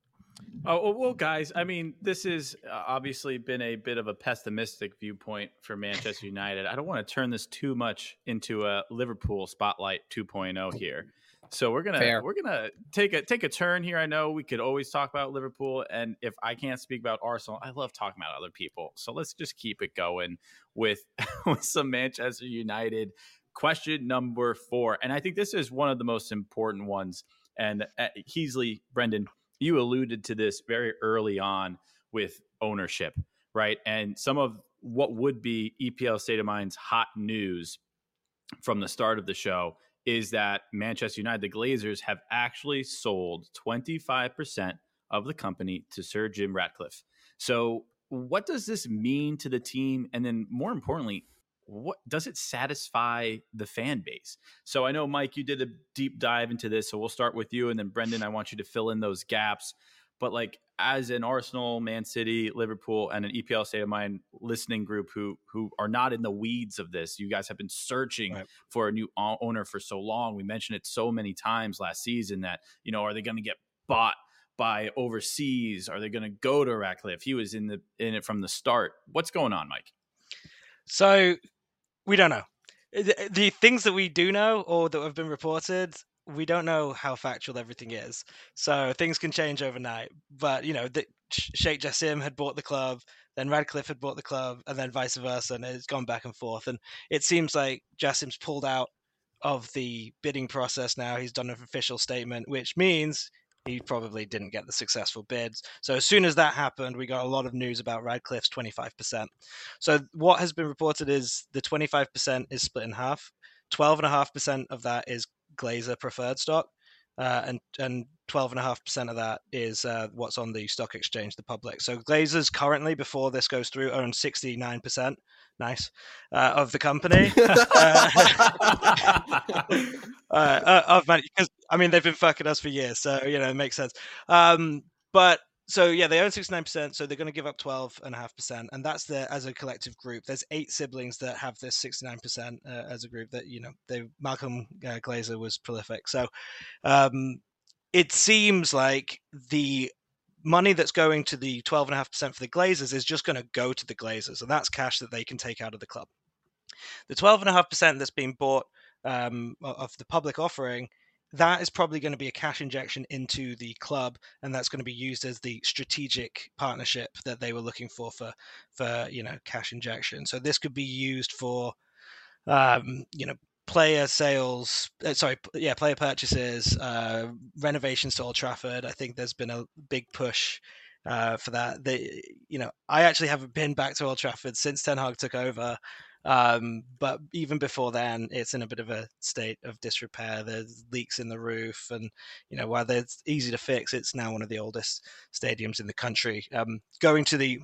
Oh well, guys. I mean, this has uh, obviously been a bit of a pessimistic viewpoint for Manchester United. I don't want to turn this too much into a Liverpool spotlight 2.0 here. So we're gonna Fair. we're gonna take a take a turn here. I know we could always talk about Liverpool, and if I can't speak about Arsenal, I love talking about other people. So let's just keep it going with with some Manchester United. Question number four, and I think this is one of the most important ones. And uh, Heasley, Brendan, you alluded to this very early on with ownership, right? And some of what would be EPL State of Mind's hot news from the start of the show is that Manchester United, the Glazers, have actually sold 25% of the company to Sir Jim Ratcliffe. So, what does this mean to the team? And then, more importantly, what does it satisfy the fan base? So I know Mike, you did a deep dive into this, so we'll start with you, and then Brendan, I want you to fill in those gaps. But like as an Arsenal, Man City, Liverpool, and an EPL State of Mind listening group who who are not in the weeds of this, you guys have been searching right. for a new owner for so long. We mentioned it so many times last season that you know are they going to get bought by overseas? Are they going to go to Ratcliffe? He was in the in it from the start. What's going on, Mike? So we don't know. The, the things that we do know or that have been reported, we don't know how factual everything is. So things can change overnight. But you know, the, Sheikh Jassim had bought the club, then Ratcliffe had bought the club, and then vice versa, and it's gone back and forth. And it seems like Jassim's pulled out of the bidding process now. He's done an official statement, which means he probably didn't get the successful bids. So as soon as that happened, we got a lot of news about Ratcliffe's 25%. So what has been reported is the 25% is split in half. 12.5% of that is Glazer preferred stock, uh, and and 12.5% of that is uh, what's on the stock exchange, the public. So Glazers currently, before this goes through, own 69%. Nice uh, of the company. Uh, uh, uh, of money because I mean they've been fucking us for years, so you know it makes sense. Um, but so yeah, they own 69%, so they're going to give up 12.5%, and that's the as a collective group. There's eight siblings that have this 69% uh, as a group. That you know, they Malcolm uh, Glazer was prolific, so um, it seems like the money that's going to the 12.5% for the Glazers is just going to go to the Glazers, and that's cash that they can take out of the club. The 12.5% that's being bought um, of the public offering that is probably going to be a cash injection into the club, and that's going to be used as the strategic partnership that they were looking for for for you know cash injection. So this could be used for um, you know player sales uh, sorry yeah player purchases uh, renovations to old trafford. I think there's been a big push uh, for that. They you know i actually haven't been back to old trafford since ten hag took over um, but even before then it's in a bit of a state of disrepair there's leaks in the roof and you know while it's easy to fix it's now one of the oldest stadiums in the country um, going to the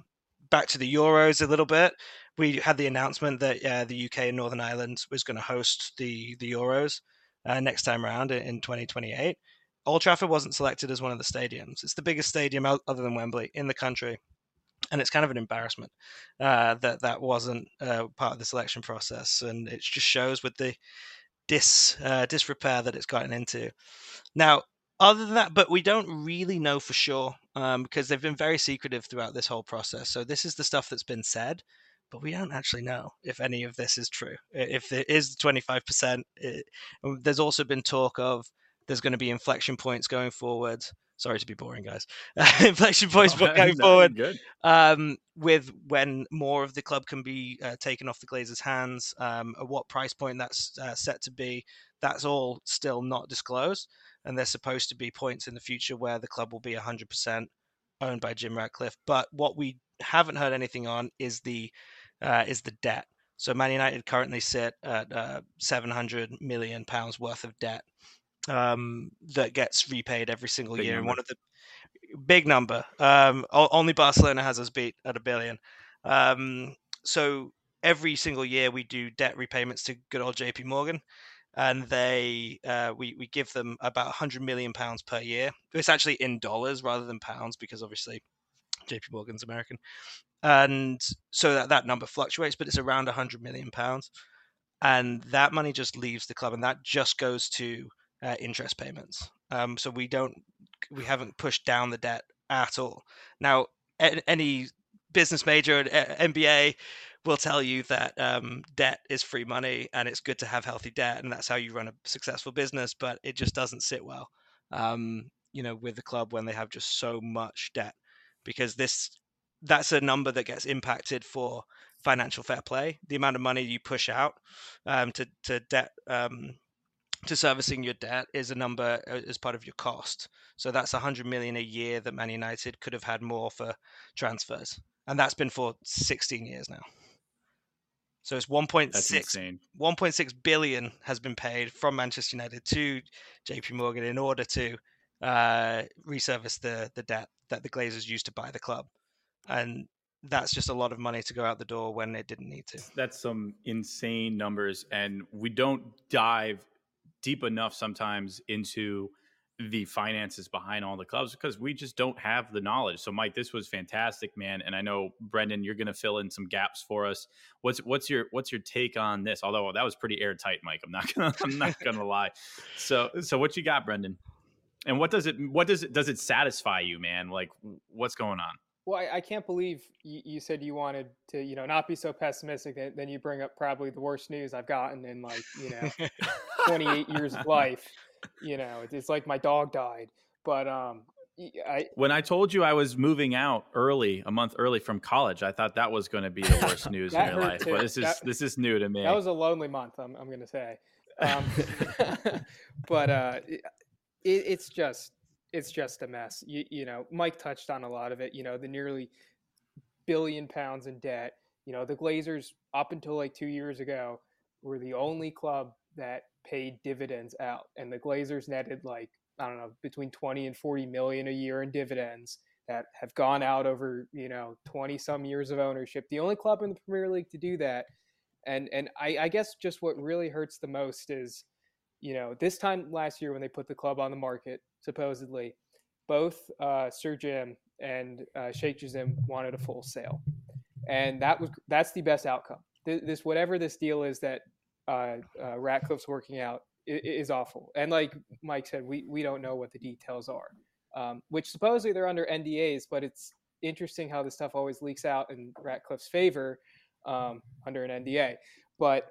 back to the euros a little bit we had the announcement that uh, the UK and Northern Ireland was going to host the the Euros uh, next time around in 2028. Old Trafford wasn't selected as one of the stadiums. It's the biggest stadium other than Wembley in the country, and it's kind of an embarrassment uh, that that wasn't uh, part of the selection process. And it just shows with the dis uh, disrepair that it's gotten into. Now, other than that, but we don't really know for sure um, because they've been very secretive throughout this whole process. So this is the stuff that's been said but we don't actually know if any of this is true. If it is 25%, um, there's also been talk of there's going to be inflection points going forward. Sorry to be boring, guys. inflection points oh, going forward good. Um, with when more of the club can be uh, taken off the Glazers' hands, um, at what price point that's uh, set to be. That's all still not disclosed. And there's supposed to be points in the future where the club will be 100% owned by Jim Ratcliffe. But what we haven't heard anything on is the uh, is the debt. So Man United currently sit at uh, 700 million pounds worth of debt um, that gets repaid every single big year. And one of the big number. Um, only Barcelona has us beat at a billion. Um, so every single year we do debt repayments to good old JP Morgan. And they, uh, we we give them about 100 million pounds per year. It's actually in dollars rather than pounds because obviously JP Morgan's American and so that, that number fluctuates, but it's around 100 million pounds, and that money just leaves the club, and that just goes to uh, interest payments. Um, so we don't, we haven't pushed down the debt at all. Now, any business major at MBA will tell you that um, debt is free money and it's good to have healthy debt, and that's how you run a successful business. But it just doesn't sit well, um, you know, with the club when they have just so much debt, because this that's a number that gets impacted for financial fair play. The amount of money you push out um, to to debt um, to servicing your debt is a number uh, as part of your cost. So that's 100 million a year that Man United could have had more for transfers, and that's been for 16 years now. So it's 1.6 1.6 billion has been paid from Manchester United to JP Morgan in order to uh, reservice the the debt that the Glazers used to buy the club and that's just a lot of money to go out the door when it didn't need to. That's some insane numbers, and we don't dive deep enough sometimes into the finances behind all the clubs because we just don't have the knowledge. So, Mike, this was fantastic, man, and I know Brendan, you're going to fill in some gaps for us. What's what's your what's your take on this? Although that was pretty airtight, Mike. I'm not gonna I'm not gonna lie. So, so what you got, Brendan? And what does it what does it does it satisfy you, man? Like, what's going on? Well, I, I can't believe you, you, said you wanted to, you know, not be so pessimistic. That, then you bring up probably the worst news I've gotten in like, you know, 28 years of life. You know, it's like my dog died. But um, I, when I told you I was moving out early, a month early from college, I thought that was going to be the worst news in your life. Too. But this is that, this is new to me. That was a lonely month. I'm, I'm going to say. Um, but uh, it, it's just it's just a mess. You, you know, Mike touched on a lot of it. You know, the nearly billion pounds in debt. You know, the Glazers up until like two years ago were the only club that paid dividends out, and the Glazers netted like I don't know between twenty and forty million a year in dividends that have gone out over you know twenty some years of ownership. The only club in the Premier League to do that, and and I, I guess just what really hurts the most is you know, this time last year when they put the club on the market, supposedly, both uh, Sir Jim and uh, Sheikh Jassim wanted a full sale, and that was that's the best outcome. This, whatever this deal is that uh, uh, Ratcliffe's working out is, is, awful. And like Mike said, we we don't know what the details are, um, which supposedly they're under NDAs, but it's interesting how this stuff always leaks out in Ratcliffe's favor um, under an NDA. But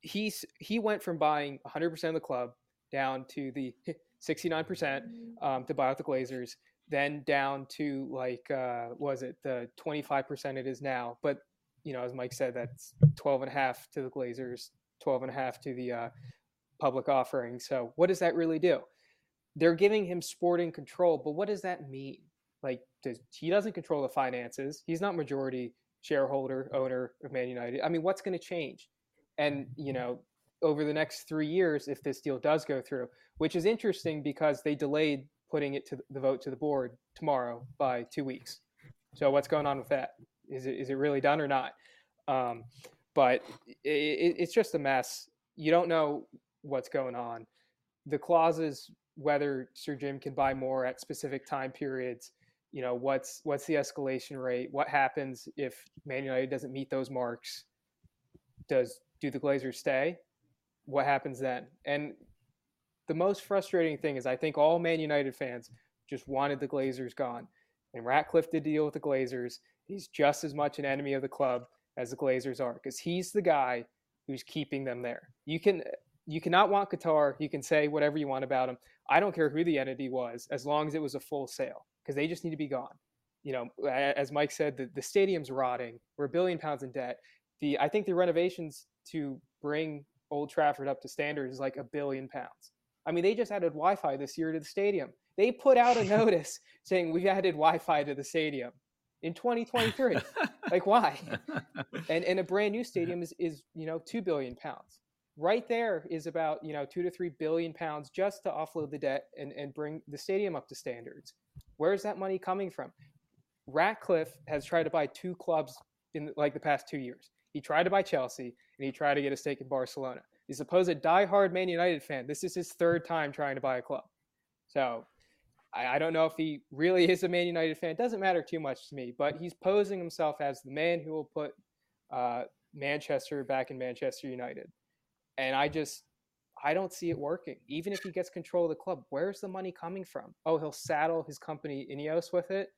he's he went from buying 100% of the club down to the 69% um, to buy out the Glazers, then down to like uh, was it the 25% it is now. But you know, as Mike said, that's 12 and a half to the Glazers, 12 and a half to the uh, public offering. So what does that really do? They're giving him sporting control, but what does that mean? Like, does, he doesn't control the finances. He's not majority shareholder owner of Man United. I mean, what's going to change? And you know, over the next three years, if this deal does go through, which is interesting because they delayed putting it to the vote to the board tomorrow by two weeks. So what's going on with that? Is it is it really done or not? Um, but it, it's just a mess. You don't know what's going on. The clauses, whether Sir Jim can buy more at specific time periods, you know, what's what's the escalation rate? What happens if Man United doesn't meet those marks? Does do the Glazers stay? What happens then? And the most frustrating thing is I think all Man United fans just wanted the Glazers gone. And Ratcliffe did deal with the Glazers. He's just as much an enemy of the club as the Glazers are because he's the guy who's keeping them there. You can you cannot want Qatar. You can say whatever you want about him. I don't care who the entity was, as long as it was a full sale, because they just need to be gone. You know, as Mike said, the, the stadium's rotting. We're a billion pounds in debt. The I think the renovations to bring Old Trafford up to standards is like a billion pounds. I mean, they just added Wi-Fi this year to the stadium. They put out a notice saying we've added Wi-Fi to the stadium in 2023. like why? And and a brand new stadium is is you know two billion pounds right there is about you know two to three billion pounds just to offload the debt and, and bring the stadium up to standards where's that money coming from ratcliffe has tried to buy two clubs in like the past two years he tried to buy chelsea and he tried to get a stake in barcelona he's supposed die-hard man united fan this is his third time trying to buy a club so I, I don't know if he really is a man united fan it doesn't matter too much to me but he's posing himself as the man who will put uh, manchester back in manchester united and I just, I don't see it working. Even if he gets control of the club, where's the money coming from? Oh, he'll saddle his company Ineos with it?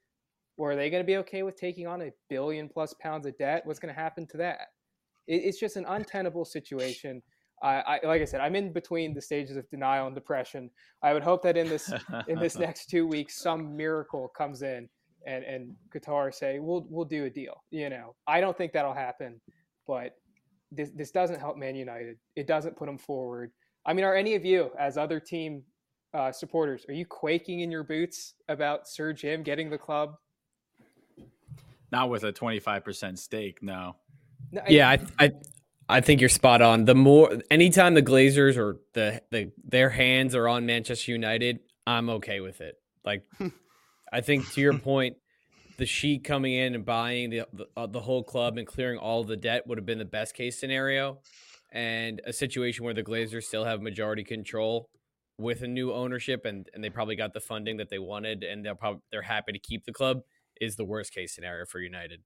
Or are they going to be okay with taking on a billion plus pounds of debt? What's going to happen to that? It, it's just an untenable situation. I, like I said, I'm in between the stages of denial and depression. I would hope that in this in this next two weeks, some miracle comes in and and Qatar say we'll we'll do a deal. You know, I don't think that'll happen, but this this doesn't help Man United. It doesn't put them forward. I mean, are any of you, as other team uh, supporters, are you quaking in your boots about Sir Jim getting the club? Not with a twenty five percent stake, no. no yeah, I, I I think you're spot on. The more anytime the Glazers or the the their hands are on Manchester United, I'm okay with it. Like I think to your point, the Sheikh coming in and buying the the, uh, the whole club and clearing all the debt would have been the best case scenario, and a situation where the Glazers still have majority control with a new ownership and and they probably got the funding that they wanted and they're probably they're happy to keep the club is the worst case scenario for United.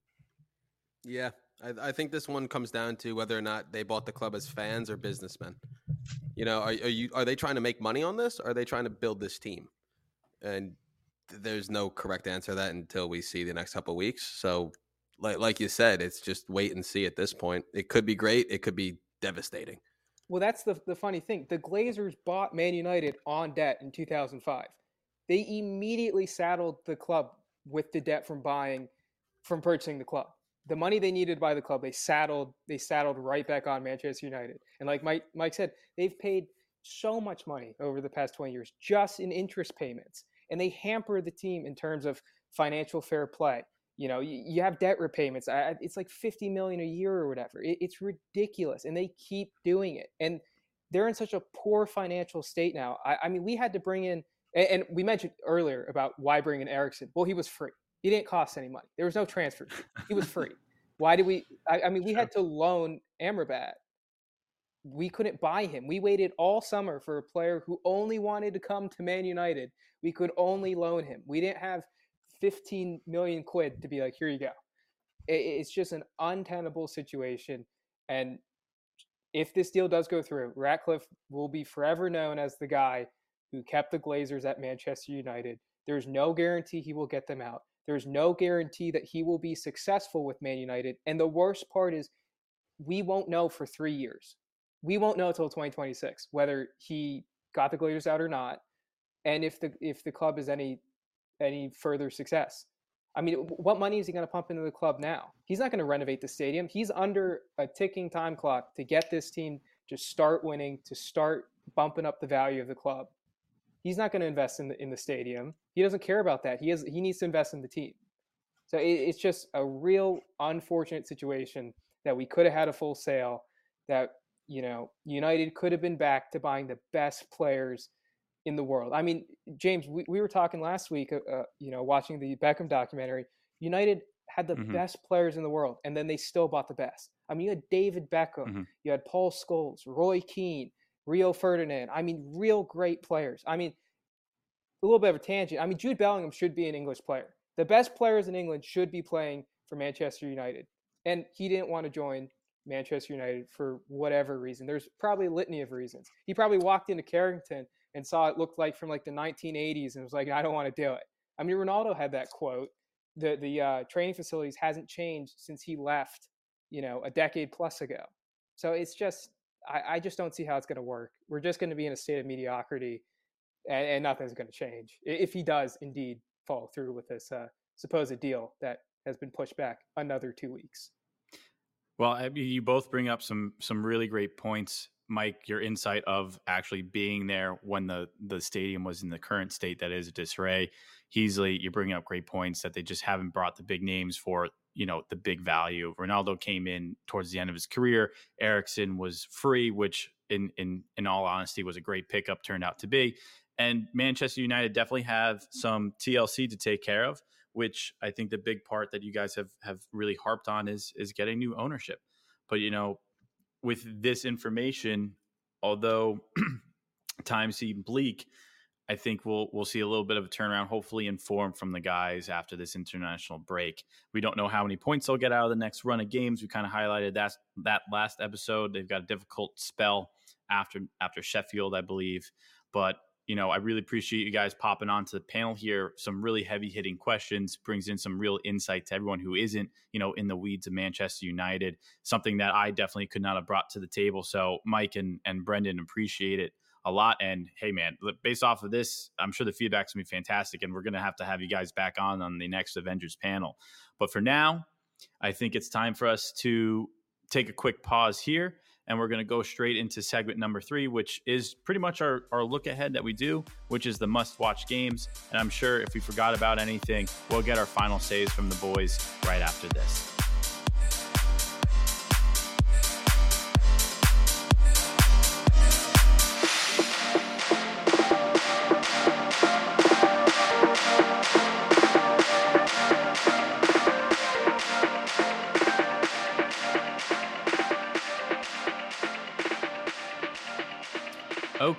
Yeah, I, I think this one comes down to whether or not they bought the club as fans or businessmen. You know, are, are you are they trying to make money on this? Or are they trying to build this team? And there's no correct answer to that until we see the next couple weeks. So, like like you said, it's just wait and see at this point. It could be great. It could be devastating. Well, that's the the funny thing. The Glazers bought Man United on debt in 2005. They immediately saddled the club with the debt from buying, from purchasing the club. The money they needed to buy the club, they saddled. They saddled right back on Manchester United. And like Mike Mike said, they've paid so much money over the past 20 years just in interest payments and they hamper the team in terms of financial fair play. You know, you, you have debt repayments. I, it's like 50 million a year or whatever. It, it's ridiculous, and they keep doing it. And they're in such a poor financial state now. I, I mean, we had to bring in, and, and we mentioned earlier about why bring in Eriksen. Well, he was free. He didn't cost any money. There was no transfer. He was free. Why did we? I, I mean, we had to loan Amrabat we couldn't buy him. We waited all summer for a player who only wanted to come to Man United. We could only loan him. We didn't have 15 million quid to be like, here you go. It's just an untenable situation. And if this deal does go through, Ratcliffe will be forever known as the guy who kept the Glazers at Manchester United. There's no guarantee he will get them out. There's no guarantee that he will be successful with Man United. And the worst part is, we won't know for three years we won't know until 2026 whether he got the Glazers out or not, and if the if the club is any any further success. I mean, what money is he going to pump into the club now? He's not going to renovate the stadium. He's under a ticking time clock to get this team to start winning, to start bumping up the value of the club. He's not going to invest in the in the stadium. He doesn't care about that. He has he needs to invest in the team. So it, it's just a real unfortunate situation that we could have had a full sale. That you know United could have been back to buying the best players in the world. I mean, James, we, we were talking last week, uh, uh, you know, watching the Beckham documentary. United had the mm-hmm. best players in the world, and then they still bought the best. I mean, you had David Beckham, mm-hmm. you had Paul Scholes, Roy Keane, Rio Ferdinand. I mean, real great players. I mean, a little bit of a tangent. I mean, Jude Bellingham should be an English player. The best players in England should be playing for Manchester United. And he didn't want to join Manchester United for whatever reason. There's probably a litany of reasons. He probably walked into Carrington and saw it looked like from like the 1980s and was like, I don't want to do it. I mean, Ronaldo had that quote. The the uh, training facilities hasn't changed since he left, you know, a decade plus ago. So it's just, I, I just don't see how it's going to work. We're just going to be in a state of mediocrity, and, and nothing's going to change if he does indeed follow through with this uh, supposed deal that has been pushed back another two weeks. Well, you both bring up some some really great points Mike, your insight of actually being there when the the stadium was in the current state that is a disarray. Heasley, you're bringing up great points that they just haven't brought the big names for you know the big value. Ronaldo came in towards the end of his career. Eriksen was free, which in in in all honesty was a great pickup turned out to be. And Manchester United definitely have some TLC to take care of, which I think the big part that you guys have have really harped on is is getting new ownership. But you know, with this information, although times seem bleak, I think we'll we'll see a little bit of a turnaround, hopefully informed from the guys after this international break. We don't know how many points they'll get out of the next run of games. We kind of highlighted that that last episode. They've got a difficult spell after after Sheffield, I believe, but you know, I really appreciate you guys popping onto the panel here. Some really heavy hitting questions, brings in some real insight to everyone who isn't, you know, in the weeds of Manchester United. Something that I definitely could not have brought to the table. So, Mike and and Brendan appreciate it a lot. And hey, man, based off of this, I'm sure the feedback's gonna be fantastic, and we're gonna have to have you guys back on on the next Avengers panel. But for now, I think it's time for us to take a quick pause here and we're going to go straight into segment number three, which is pretty much our, our look ahead that we do, which is the must watch games. And I'm sure if we forgot about anything, we'll get our final saves from the boys right after this.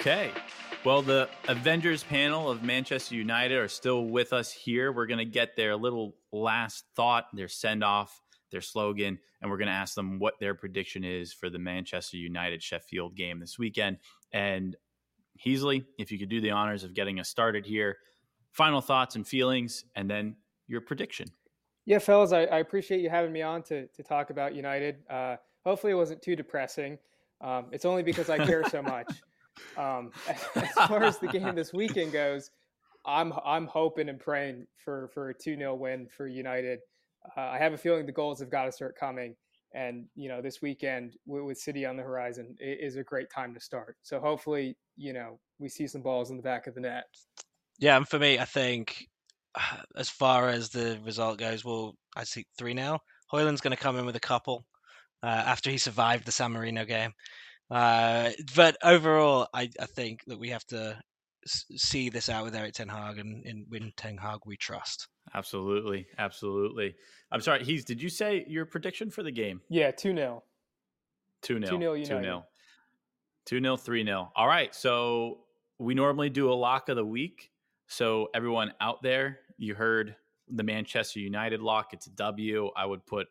Okay. Well, the Avengers panel of Manchester United are still with us here. We're going to get their little last thought, their send off, their slogan, and we're going to ask them what their prediction is for the Manchester United Sheffield game this weekend. And Heasley, if you could do the honors of getting us started here, final thoughts and feelings, and then your prediction. Yeah, fellas, I, I appreciate you having me on to, to talk about United. Uh, hopefully, it wasn't too depressing. Um, it's only because I care so much. Um, as far as the game this weekend goes, I'm I'm hoping and praying for for a two 0 win for United. Uh, I have a feeling the goals have got to start coming, and you know this weekend with, with City on the horizon is a great time to start. So hopefully, you know we see some balls in the back of the net. Yeah, and for me, I think as far as the result goes, well, I see three now. Højlund's going to come in with a couple uh, after he survived the San Marino game. Uh, but overall, I, I think that we have to see this out with Erik Ten Hag, and in Win Ten Hag we trust. Absolutely, absolutely. I'm sorry, he's. Did you say your prediction for the game? Yeah, two 0 Two 0 Two 0 Two 0 Two 0 Three 0 All right. So we normally do a lock of the week. So everyone out there, you heard the Manchester United lock. It's a W. I would put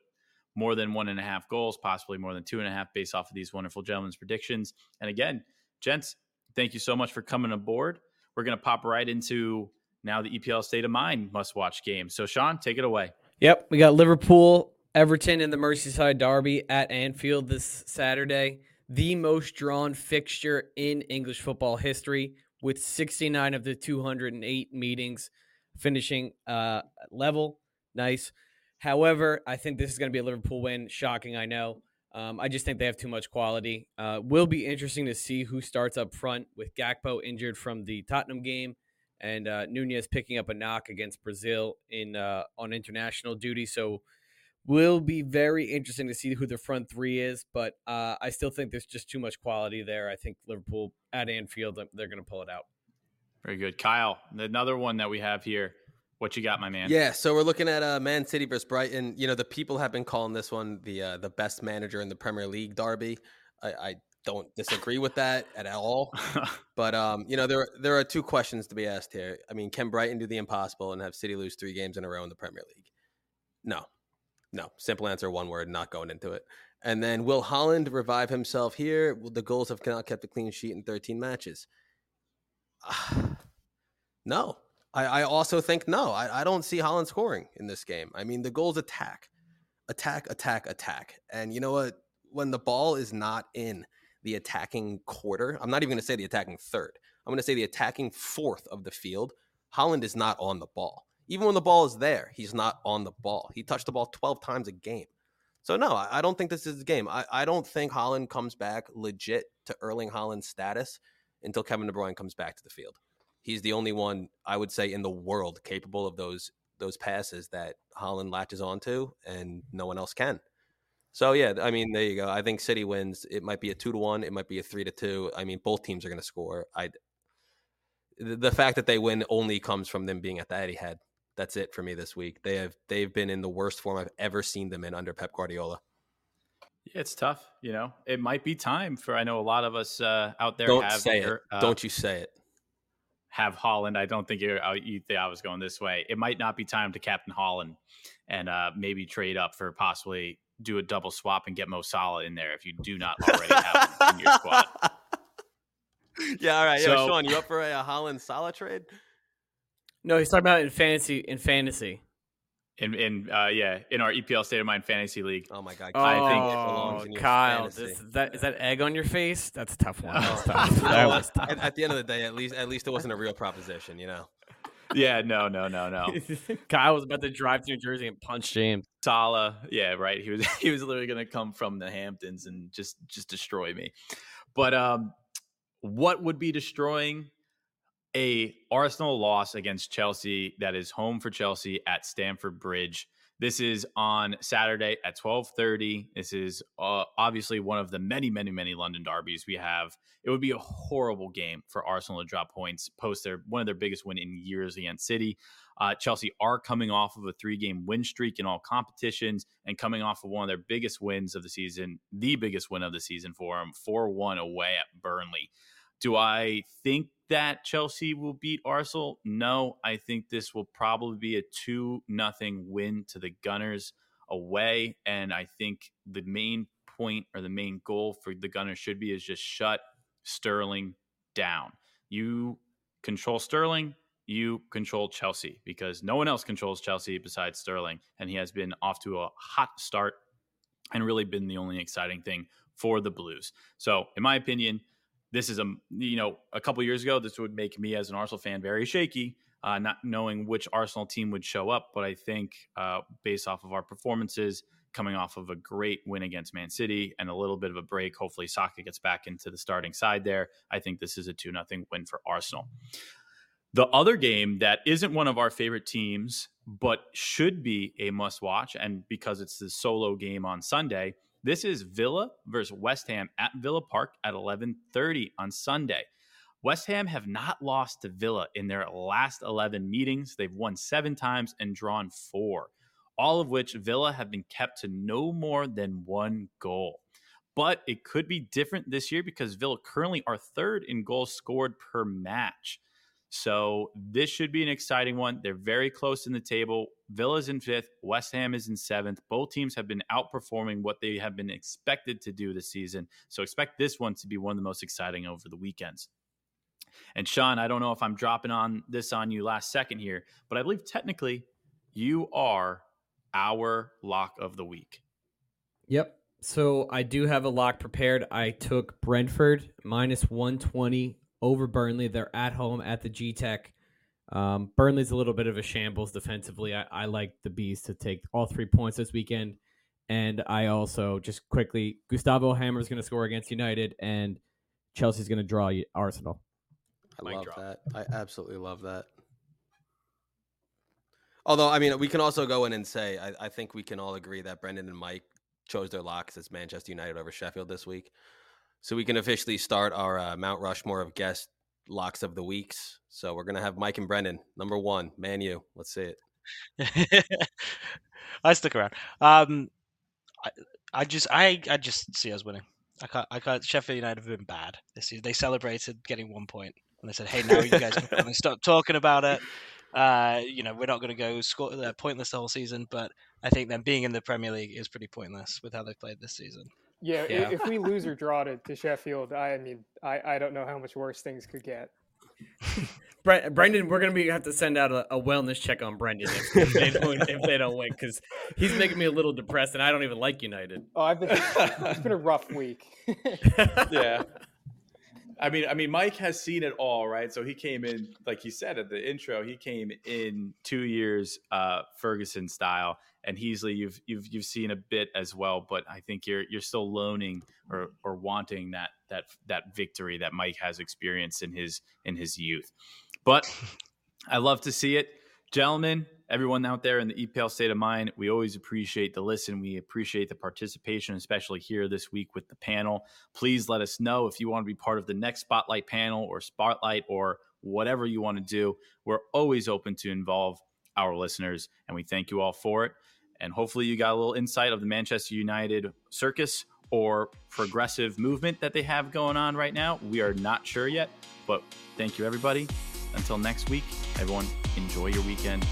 more than one and a half goals, possibly more than two and a half, based off of these wonderful gentlemen's predictions. And again, gents, thank you so much for coming aboard. We're going to pop right into now the EPL State of Mind must watch game. So, Sean, take it away. Yep. We got Liverpool, Everton, and the Merseyside Derby at Anfield this Saturday. the most drawn fixture in English football history with 69 of the 208 meetings finishing uh, level. Nice. However, I think this is going to be a Liverpool win. Shocking, I know. Um, I just think they have too much quality. Uh, will be interesting to see who starts up front with Gakpo injured from the Tottenham game and uh, Nunez picking up a knock against Brazil in uh, on international duty. So will be very interesting to see who the front three is. But uh, I still think there's just too much quality there. I think Liverpool at Anfield they're going to pull it out. Very good, Kyle. Another one that we have here. What you got, my man? Yeah, so we're looking at uh, Man City versus Brighton. You know, the people have been calling this one the uh, the best manager in the Premier League derby. I, I don't disagree with that at all. but um, you know, there there are two questions to be asked here. I mean, can Brighton do the impossible and have City lose three games in a row in the Premier League? No, no. Simple answer, one word. Not going into it. And then, will Haaland revive himself here? The goals have not kept a clean sheet in 13 matches. no, I, I also think no. I, I don't see Haaland scoring in this game. I mean, the goals attack, attack, attack, attack. And you know what? When the ball is not in the attacking quarter, I'm not even going to say the attacking third. I'm going to say the attacking fourth of the field. Haaland is not on the ball. Even when the ball is there, he's not on the ball. He touched the ball 12 times a game. So no, I, don't think this is the game. I, I don't think Haaland comes back legit to Erling Holland's status until Kevin De Bruyne comes back to the field he's the only one I would say in the world capable of those those passes that Haaland latches onto, and no one else can. So yeah, I mean, there you go. I think City wins. It might be a two to one. It might be a three to two. I mean, both teams are going to score. I the fact that they win only comes from them being at the Etihad. That's it for me this week. They have they've been in the worst form I've ever seen them in under Pep Guardiola. Yeah, it's tough. You know, it might be time for. I know a lot of us uh, out there Don't have. say it. Uh, Don't you say it have Haaland. I don't think you you think I was going this way. It might not be time to captain Haaland and uh, maybe trade up for possibly do a double swap and get Mo Salah in there if you do not already have him in your squad. Yeah, all right. So, Yo, Sean, you up for a, a Haaland Salah trade? No, he's talking about in fantasy. In fantasy in in uh, yeah in our EPL State of Mind Fantasy League. Oh my god! Oh, I think it belongs in your Kyle, this, is that is that egg on your face? That's a tough one. That's tough. that was tough. At, at, the end of the day, at least at least it wasn't a real proposition, you know. Yeah, no, no, no, no. Kyle was about to drive to New Jersey and punch James. Salah, yeah, right. He was he was literally going to come from the Hamptons and just just destroy me. But um, what would be destroying a Arsenal loss against Chelsea that is home for Chelsea at Stamford Bridge. This is on Saturday at 12:30. This is uh, obviously one of the many many many London derbies we have. It would be a horrible game for Arsenal to drop points post their one of their biggest win in years against City. Uh, Chelsea are coming off of a three-game win streak in all competitions and coming off of one of their biggest wins of the season, the biggest win of the season for them, 4-1 away at Burnley. Do I think that Chelsea will beat Arsenal? No, I think this will probably be a 2 nothing win to the Gunners away and I think the main point or the main goal for the Gunners should be is just shut Sterling down. You control Sterling, you control Chelsea because no one else controls Chelsea besides Sterling and he has been off to a hot start and really been the only exciting thing for the Blues. So, in my opinion, this is a you know a couple years ago this would make me as an Arsenal fan very shaky, uh, not knowing which Arsenal team would show up. But I think uh, based off of our performances, coming off of a great win against Man City and a little bit of a break, hopefully Saka gets back into the starting side there. I think this is a two nothing win for Arsenal. The other game that isn't one of our favorite teams, but should be a must watch, and because it's the solo game on Sunday, this is Villa versus West Ham at Villa Park at 11:30 on Sunday. West Ham have not lost to Villa in their last 11 meetings. They've won 7 times and drawn 4, all of which Villa have been kept to no more than one goal. But it could be different this year because Villa currently are third in goals scored per match. So this should be an exciting one. They're very close in the table. Villa's in fifth, West Ham is in seventh. Both teams have been outperforming what they have been expected to do this season. So expect this one to be one of the most exciting over the weekends. And Sean, I don't know if I'm dropping on this on you last second here, but I believe technically you are our lock of the week. Yep. So I do have a lock prepared. I took Brentford minus 120 over Burnley. They're at home at the G Tech. Um, Burnley's a little bit of a shambles defensively. I, I like the Bees to take all three points this weekend. And I also just quickly, Gustavo Hamer is going to score against United, and Chelsea's going to draw Arsenal. I Mic love drop. that. I absolutely love that. Although, I mean, we can also go in and say, I, I think we can all agree that Brendan and Mike chose their locks as Manchester United over Sheffield this week. So we can officially start our uh, Mount Rushmore of guest locks of the weeks. So we're gonna have Mike and Brendan. Number one, Man U. Let's see it. I stick around. Um, I, I just, I, I just see us winning. I can't, I can't. Sheffield United have been bad this year. They celebrated getting one point, and they said, "Hey, now you guys can stop talking about it." Uh, you know, we're not going to go score uh, pointless the whole season, but I think them being in the Premier League is pretty pointless with how they played this season. Yeah, yeah. if we lose or draw to, to Sheffield, I, I mean, I, I don't know how much worse things could get. Brendan, we're gonna be have to send out a, a wellness check on Brendan if, if they don't if they don't win because he's making me a little depressed and I don't even like United. Oh, I've been it's been a rough week. yeah, I mean, I mean, Mike has seen it all, right? So he came in, like he said at the intro, he came in two years uh, Ferguson style, and Heasley, you've you've you've seen a bit as well, but I think you're you're still loaning or or wanting that that that victory that Mike has experienced in his in his youth. But I love to see it, gentlemen everyone out there in the EPL state of mind, we always appreciate the listen. We appreciate the participation, especially here this week with the panel. Please let us know if you want to be part of the next Spotlight panel or Spotlight or whatever you want to do. We're always open to involve our listeners, and we thank you all for it. And hopefully, you got a little insight of the Manchester United circus or progressive movement that they have going on right now. We are not sure yet, but thank you, everybody. Until next week, everyone, enjoy your weekend